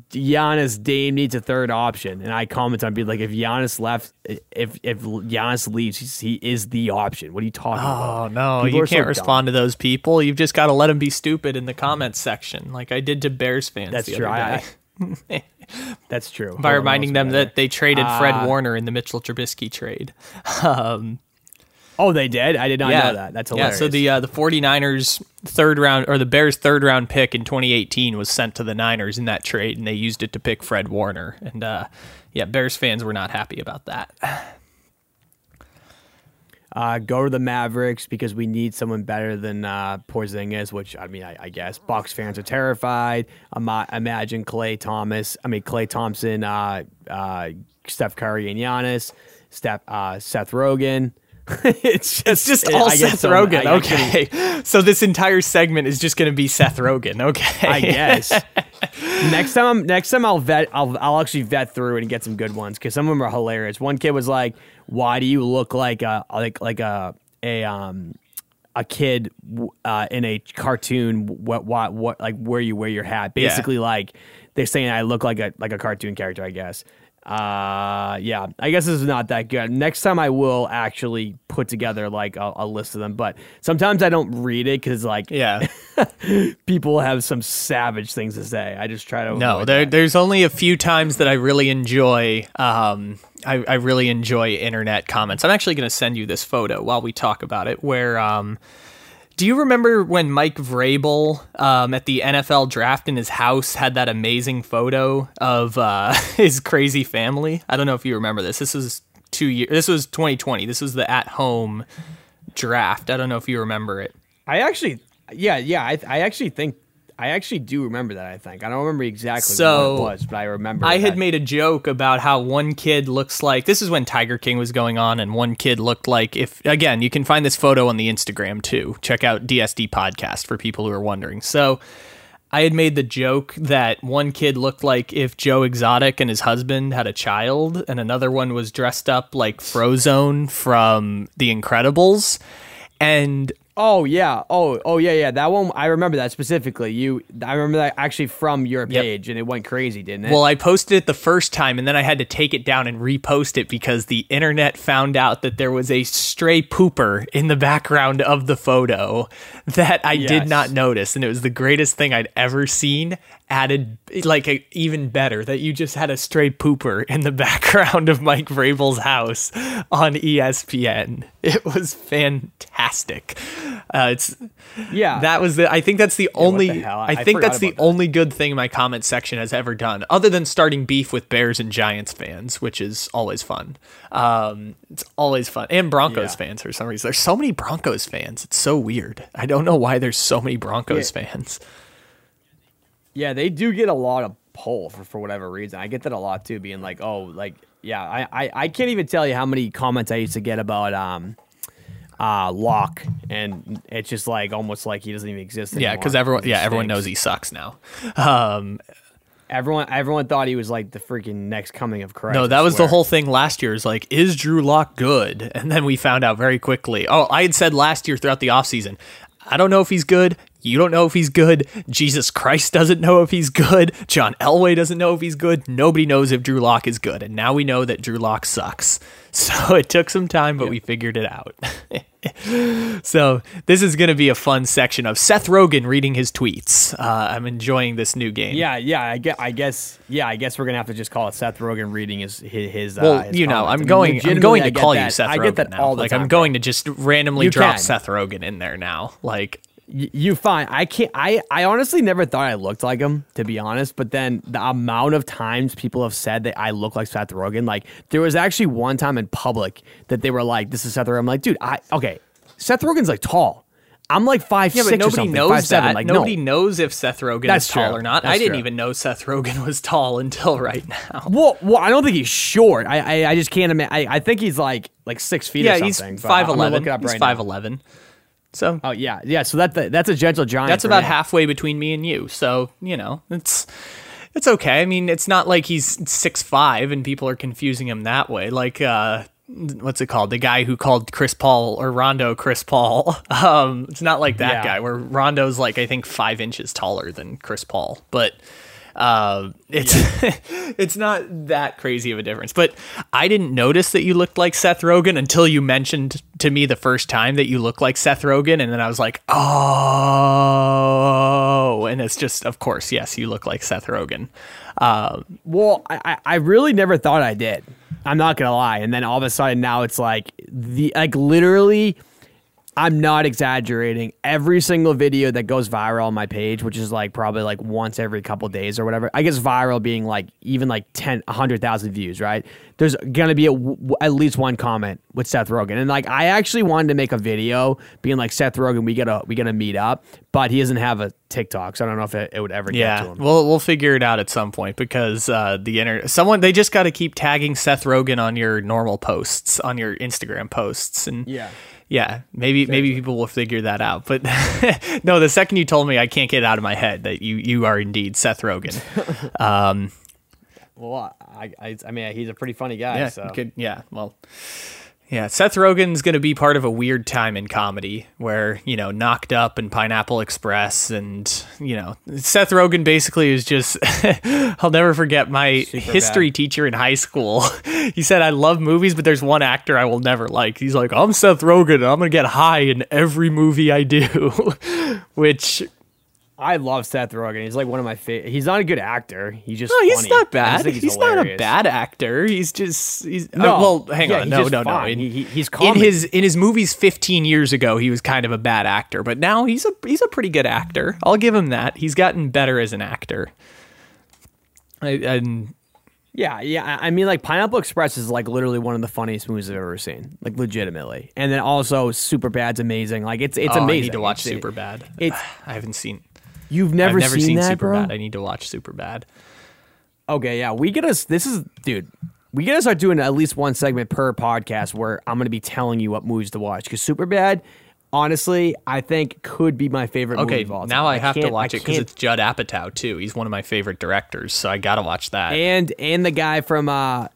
Giannis Dame needs a third option, and I comment on be like, if Giannis left, if if Giannis leaves, he's, he is the option. What are you talking about? Oh no, People you can't dumb. respond to those people. You've just got to let them be stupid in the comments section, like I did to Bears fans. That's the true. Other I- That's true. by reminding them that they traded Fred Uh, Warner in the Mitchell Trubisky trade. Um, oh, they did. I did not know that. That's hilarious. Yeah, so the uh, the 49ers third round or the Bears third round pick in 2018 was sent to the Niners in that trade and they used it to pick Fred Warner. And uh, yeah, Bears fans were not happy about that. uh, go to the Mavericks because we need someone better than uh, Porzingis. Which I mean, I, I guess Bucks fans are terrified. Ima- imagine Clay Thomas. I mean, Klay Thompson, uh, uh, Steph Curry, and Giannis. Steph, uh, Seth Rogen. it's just, It's just all I Seth Rogen. I- I couldn't- okay. so this entire segment is just going to be Seth Rogen. Okay. I guess. next time, next time I'll vet. I'll I'll actually vet through and get some good ones because some of them are hilarious. One kid was like, "Why do you look like a like like a a um a kid uh, in a cartoon? What what what like where you wear your hat? Basically, like they're saying I look like a like a cartoon character. I guess. Uh, yeah, I guess this is not that good. Next time I will actually put together like a, a list of them, but sometimes I don't read it because like Yeah. people have some savage things to say. I just try to No, there, that. there's only a few times that I really enjoy. Um, I, I really enjoy internet comments. I'm actually going to send you this photo while we talk about it. Where, um, do you remember when Mike Vrabel um, at the NFL draft in his house had that amazing photo of uh, his crazy family? I don't know if you remember this. This was two years. This was 2020. This was the at home draft. I don't know if you remember it. I actually, yeah, yeah. I, I actually think I actually do remember that. I think I don't remember exactly So, what it was, but I remember. I had made a joke about how one kid looks like this is when Tiger King was going on, and one kid looked like if again you can find this photo on the Instagram too. Check out DSD podcast for people who are wondering. So I had made the joke that one kid looked like if Joe Exotic and his husband had a child, and another one was dressed up like Frozone from The Incredibles. And Oh yeah. Oh oh yeah yeah. That one I remember that specifically. You I remember that actually from your Yep. page, and it went crazy, didn't it? Well, I posted it the first time and then I had to take it down and repost it because the internet found out that there was a stray pooper in the background of the photo that I did not notice. And it was the greatest thing I'd ever seen. Added like a, even better that you just had a stray pooper in the background of Mike Vrabel's house on ESPN. It was fantastic. Uh, it's yeah. that was the. I think that's the only. the? I, I think that's the that. only good thing my comment section has ever done, other than starting beef with Bears and Giants fans, which is always fun. Um, it's always fun, and Broncos Yeah. fans for some reason. There's so many Broncos fans. It's so weird. I don't know why there's so many Broncos fans. Yeah, they do get a lot of pull for, for whatever reason. I get that a lot too, being like, oh, like, yeah, I, I, I can't even tell you how many comments I used to get about um uh Lock and it's just like almost like he doesn't even exist anymore. Yeah, because everyone. Yeah, everyone knows he sucks now. Um, everyone everyone thought he was like the freaking next coming of Christ. No, that was the whole thing last year. Is like, is Drew Lock good? And then we found out very quickly. Oh, I had said last year throughout the offseason, I don't know if he's good. You don't know if he's good. Jesus Christ doesn't know if he's good. John Elway doesn't know if he's good. Nobody knows if Drew Lock is good. And now we know that Drew Lock sucks. So it took some time, but we figured it out. so this is going to be a fun section of Seth Rogen reading his tweets. Uh, I'm enjoying this new game. Yeah, yeah, I guess, I guess, yeah, I guess we're gonna have to just call it Seth Rogen reading his his. his Well, uh, his you know, comments. I'm going. I'm legitimately, going to call you. Seth I Rogen get that now. the like time. I'm going to just randomly You drop can. Seth Rogen in there now. Like Y- you fine. I can't. I I honestly never thought I looked like him, to be honest. But then the amount of times people have said that I look like Seth Rogen, like there was actually one time in public that they were like, "This is Seth Rogen." I'm like, dude, I okay. Seth Rogen's like tall. I'm like five yeah, six but or nobody something, knows five that. Like nobody no. knows if Seth Rogen That's is tall true. or not. I didn't true. even know Seth Rogen was tall until right now. Well, well, I don't think he's short. I I, I just can't imagine. I, I think he's like like six feet. Yeah, or he's five eleven. Look it up He's five eleven. So Oh yeah, yeah. So that that's a gentle giant. that's about me. halfway between me and you. So you know, it's it's okay. I mean, it's not like he's six five and people are confusing him that way. Like uh, what's it called? The guy who called Chris Paul or Rondo Chris Paul. Um, it's not like that Yeah. guy. Where Rondo's like I think five inches taller than Chris Paul, but. Uh, it's it's not that crazy of a difference, but I didn't notice that you looked like Seth Rogen until you mentioned to me the first time that you look like Seth Rogen, and then I was like, oh, and it's just, of course, yes, you look like Seth Rogen. Um, Well, I- I really never thought I did. I'm not gonna lie. And then all of a sudden now it's like the like literally I'm not exaggerating. Every single video that goes viral on my page, which is like probably like once every couple days or whatever, I guess viral being like even like 10, 100,000 views, right? There's gonna be a, w- at least one comment with Seth Rogen, and like I actually wanted to make a video being like Seth Rogen, we gotta we gotta meet up, but he doesn't have a TikTok, so I don't know if it, it would ever get to Yeah, him. we'll we'll figure it out at some point because uh, the inter someone they just got to keep tagging Seth Rogen on your normal posts on your Instagram posts and Yeah. Yeah maybe maybe people will figure that out. But no, the second you told me, I can't get it out of my head that you you are indeed Seth Rogen. um, Well, I, I, I mean, he's a pretty funny guy. yeah, so. Yeah, well. Yeah, Seth Rogen's going to be part of a weird time in comedy where, you know, Knocked Up and Pineapple Express and, you know, Seth Rogen basically is just I'll never forget my history bad. teacher in high school. he said I love movies, but there's one actor I will never like. He's like, "I'm Seth Rogen. and I'm going to get high in every movie I do." Which I love Seth Rogen. He's like one of my favorite. He's not a good actor. He's just no, he's funny. not bad. think He's, not a bad actor. He's just he's uh, No, well, hang yeah, on. he's No, just no, no. In- He- he- he's in his in his movies 15 years ago, he was kind of a bad actor, but now he's a he's a pretty good actor. I'll give him that. He's gotten better as an actor. I, and Yeah, yeah. I mean, like Pineapple Express is like literally one of the funniest movies I've ever seen. Like legitimately. And then also Superbad's amazing. Like it's it's oh, amazing. I need to watch Superbad. it's- I haven't seen. You've never, never seen, seen, that, bro? Superbad. I need to watch Superbad. Okay, yeah. We get us. This is, dude. We gotta start doing at least one segment per podcast where I'm gonna be telling you what movies to watch. Because Superbad, honestly, I think could be my favorite movie Okay, of all time. now I have to watch I it because it's Judd Apatow too. He's one of my favorite directors, so I gotta watch that. and and the guy from uh,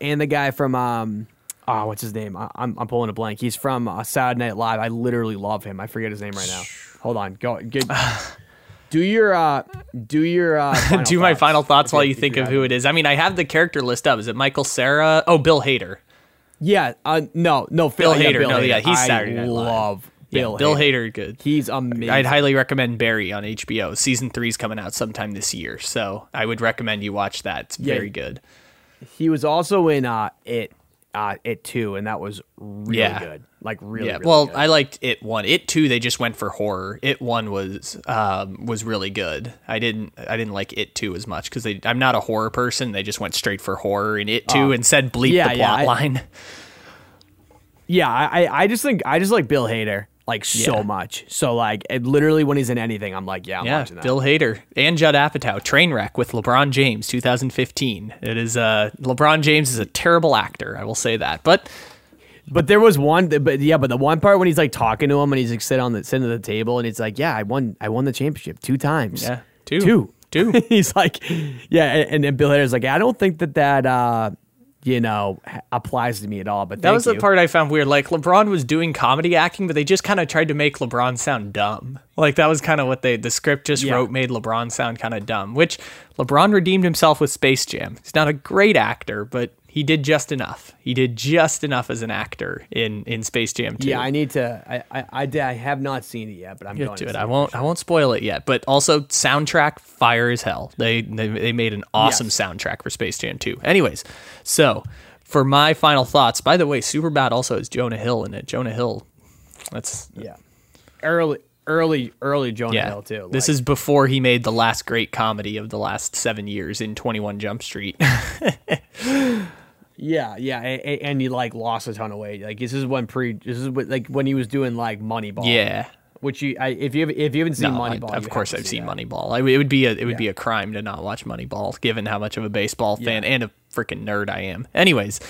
and the guy from um, oh, what's his name? I, I'm I'm pulling a blank. He's from uh, Saturday Night Live. I literally love him. I forget his name right now. Hold on, go get. Do your uh, do your uh, final do my thoughts. final thoughts while you- think you of who it is. I mean, I have the character list up. Is it Michael Cera? Oh, Bill Hader. Yeah, uh, no, no, Bill yeah, Hader. No, yeah, he's I Saturday Night Live. Love Bill. yeah, Bill Hader. Hader. Good. He's amazing. I'd highly recommend Barry on HBO. Season three's coming out sometime this year, so I would recommend you watch that. It's Yeah. very good. He was also in uh, it, uh, it too, and that was really Yeah. good. Like really, yeah. really well, good. I liked it one. It two, they just went for horror. It one was um, was really good. I didn't I didn't like it two as much because I'm not a horror person. They just went straight for horror in it two and said bleep Oh. yeah, the yeah, plot I- line. yeah, I, I- I just think I just like Bill Hader like so Yeah. much. So like, it, literally when he's in anything, I'm like, yeah, I'm Yeah, watching that. Bill Hader and Judd Apatow, Trainwreck with LeBron James, 2015. It is uh LeBron James is a terrible actor, I will say that. But But there was one, but yeah, but the one part when he's like talking to him and he's like sitting on the sitting at the table and he's like, yeah, I won, I won the championship two times. Yeah, two. two, Two. he's like, yeah, and, and then Bill Hader's like, I don't think that that uh, you know applies to me at all. But that was the part I found weird. Like LeBron was doing comedy acting, but they just kind of tried to make LeBron sound dumb. Like that was kind of what they the script just Yeah. wrote made LeBron sound kind of dumb. Which LeBron redeemed himself with Space Jam. He's not a great actor, but he did just enough. He did just enough as an actor in in Space Jam 2. Yeah, I need to. I I, I, I have not seen it yet, but I'm get going to it. I won't. I won't spoil it yet. But also, soundtrack fire as hell. They they, they made an awesome Yes. soundtrack for Space Jam 2. Anyways, so for my final thoughts. By the way, Superbad also has Jonah Hill in it. Jonah Hill. That's Yeah, early, early, early Jonah yeah. Hill too. This is before he made the last great comedy of the last seven years in Twenty One Jump Street. yeah, yeah, and, and he like lost a ton of weight. Like this is when pre, this is what, like when he was doing like Moneyball. yeah. which you, I, if you if you haven't seen No, I- Moneyball, of course I've see seen that. Moneyball. I, it would be a it would be a crime to not watch Moneyball, given how much of a baseball fan and a freaking nerd I am. Anyways,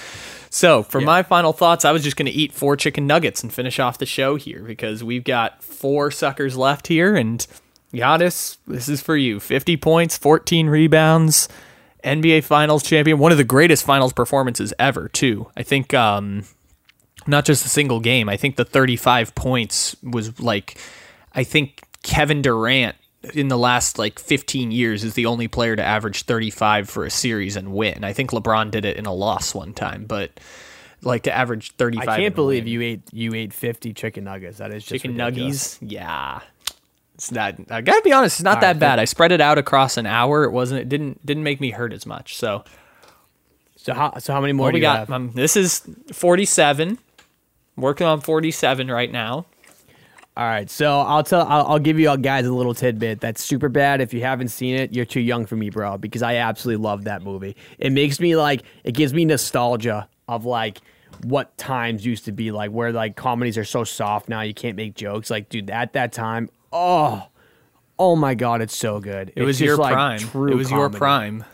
so for my final thoughts, I was just going to eat four chicken nuggets and finish off the show here because we've got four suckers left here, and Giannis, this is for you: fifty points, fourteen rebounds. NBA Finals champion, one of the greatest Finals performances ever, too. I think um, not just a single game. I think the 35 points was like, I think Kevin Durant in the last like 15 years is the only player to average 35 for a series and win. I think LeBron did it in a loss one time, but like to average 35. I can't believe win. you ate you ate fifty chicken nuggets. That is just chicken nuggies. Yeah. It's not. I gotta be honest. It's not that bad. I spread it out across an hour. It wasn't. It didn't. Didn't make me hurt as much. So So how so how many more do we got? Um, this is forty-seven. Working on forty-seven right now. All right, so I'll tell I'll, I'll give you all guys a little tidbit that's super bad. If you haven't seen it, you're too young for me, bro. Because I absolutely love that movie. It makes me like it gives me nostalgia of like what times used to be like, where like comedies are so soft now you can't make jokes. Like, dude, at that time, oh, oh my god, it's so good. It was your prime. It was your prime.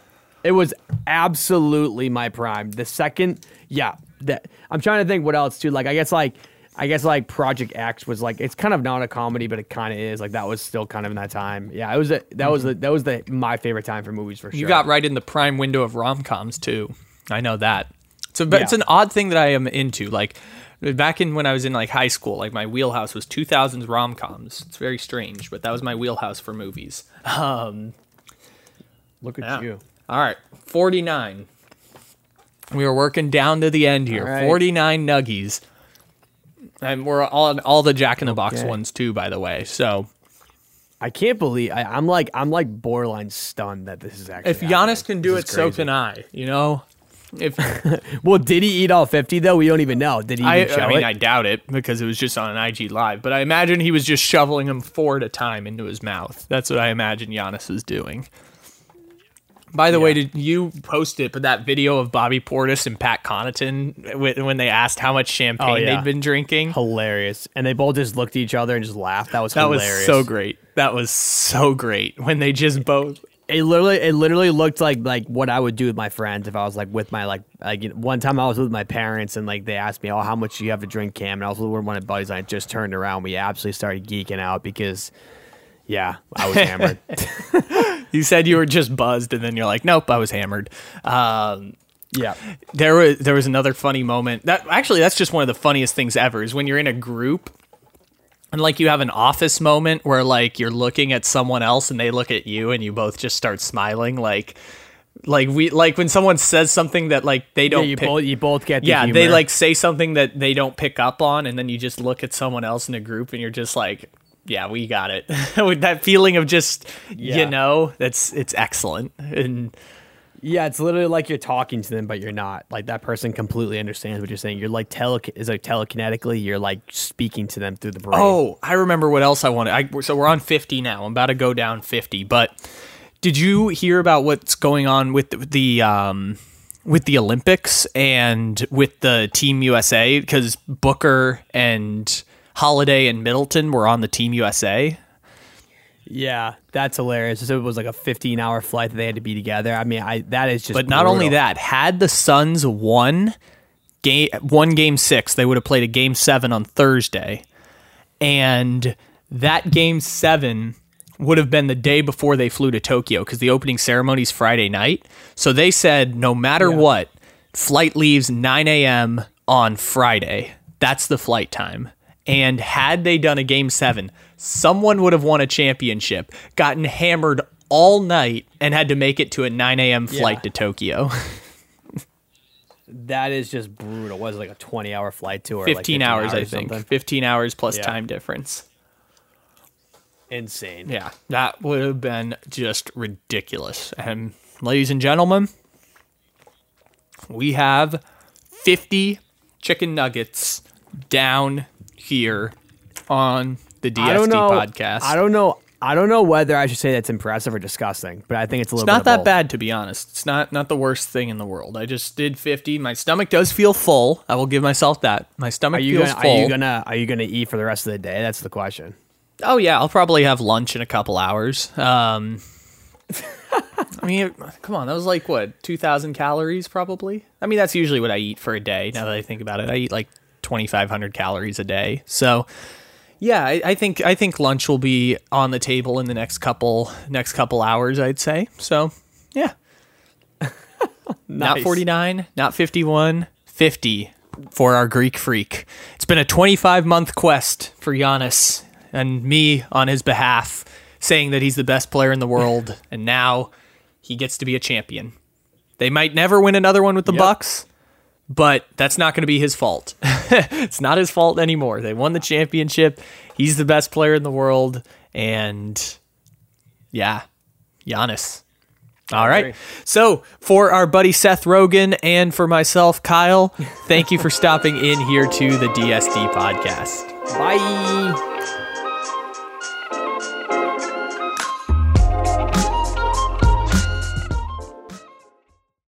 It was absolutely my prime. The second, yeah, that I'm trying to think what else too. Like I guess like I guess like Project X was like it's kind of not a comedy, but it kind of is. Like that was still kind of in that time. Yeah, it was a, that was mm-hmm. the that was the my favorite time for movies for sure. You got right in the prime window of rom coms too. I know that. So but it's an odd thing that I am into. Like back in when I was in like high school, like my wheelhouse was 2000s rom coms. It's very strange, but that was my wheelhouse for movies. Um, Look at yeah. you. All right, 49. We are working down to the end here. Right. 49 nuggies. And we're all all the Jack in the Box Okay. ones too, by the way. So I can't believe I, I'm like I'm like borderline stunned that this is actually. if Giannis can do This it, so can I. You know, if Well, did he eat all 50 though? We don't even know. Did he I, even show I mean, it? I doubt it because it was just on an IG live. But I imagine he was just shoveling them four at a time into his mouth. That's what I imagine Giannis is doing. By the way, did you post it? But that video of Bobby Portis and Pat Connaughton when they asked how much champagne Oh, yeah. they'd been drinking. hilarious. And they both just looked at each other and just laughed. That was That was so great. That was so great when they just both. It literally, it literally looked like like what I would do with my friends if I was like with my like like you know, one time I was with my parents and like they asked me, oh, how much do you have to drink, Cam? And I was with one of my buddies. And I just turned around. We absolutely started geeking out because, yeah, I was hammered. You said you were just buzzed, and then you're like, "Nope, I was hammered." Um, yeah, there was there was another funny moment. That actually, that's just one of the funniest things ever. Is when you're in a group and like you have an office moment where like you're looking at someone else and they look at you and you both just start smiling like like we like when someone says something that like they don't You pick- both you both get the yeah they like say something that they don't pick up on and then you just look at someone else in a group and you're just like yeah we got it. With that feeling of just Yeah. you know that's it's excellent. And Yeah, it's literally like you're talking to them, but you're not. Like that person completely understands what you're saying. You're like tele is like telekinetically. You're like speaking to them through the brain. Oh, I remember what else I wanted. I, so we're on 50 now. I'm about to go down 50. But did you hear about what's going on with the, the um, with the Olympics and with the Team USA? Because Booker and Holiday and Middleton were on the Team USA. Yeah, that's hilarious. So it was like a 15 hour flight that they had to be together. I mean, I that is just. But not only that, had the Suns won game one game six, they would have played a game seven on Thursday, and that game seven would have been the day before they flew to Tokyo because the opening ceremony is Friday night. So they said no matter what, flight leaves 9 a.m. on Friday. That's the flight time. And had they done a game seven, someone would have won a championship, gotten hammered all night, and had to make it to a 9 a.m. flight Yeah. to Tokyo. that is just brutal. Was it like a 20 hour flight to or like 15 hours, I think. something? 15 hours plus Yeah. time difference. Insane. Yeah, that would have been just ridiculous. And ladies and gentlemen, we have 50 chicken nuggets down here on the DSD I don't know. podcast. I don't know. I don't know whether I should say that's impressive or disgusting, but I think it's a little. it's not that both. bad to be honest. It's not not the worst thing in the world. I just did 50. My stomach does feel full. I will give myself that. My stomach Are you feels gonna? full. Are you gonna? Are you gonna eat for the rest of the day? That's the question. Oh yeah, I'll probably have lunch in a couple hours. Um, I mean, come on, that was like what two thousand calories, probably. I mean, that's usually what I eat for a day. Now that I think about it, I eat like twenty five hundred calories a day. So, yeah, I, I think I think lunch will be on the table in the next couple next couple hours. I'd say. So, yeah, not forty nine, not fifty one, fifty for our Greek freak. It's been a 25 month quest for Giannis and me on his behalf, saying that he's the best player in the world, and now he gets to be a champion. They might never win another one with the Yep. Bucks, but that's not going to be his fault. it's not his fault anymore. They won the championship. He's the best player in the world, and yeah, Giannis. All right. So, for our buddy Seth Rogen and for myself, Kyle, thank you for stopping in here to the DSD podcast. Bye.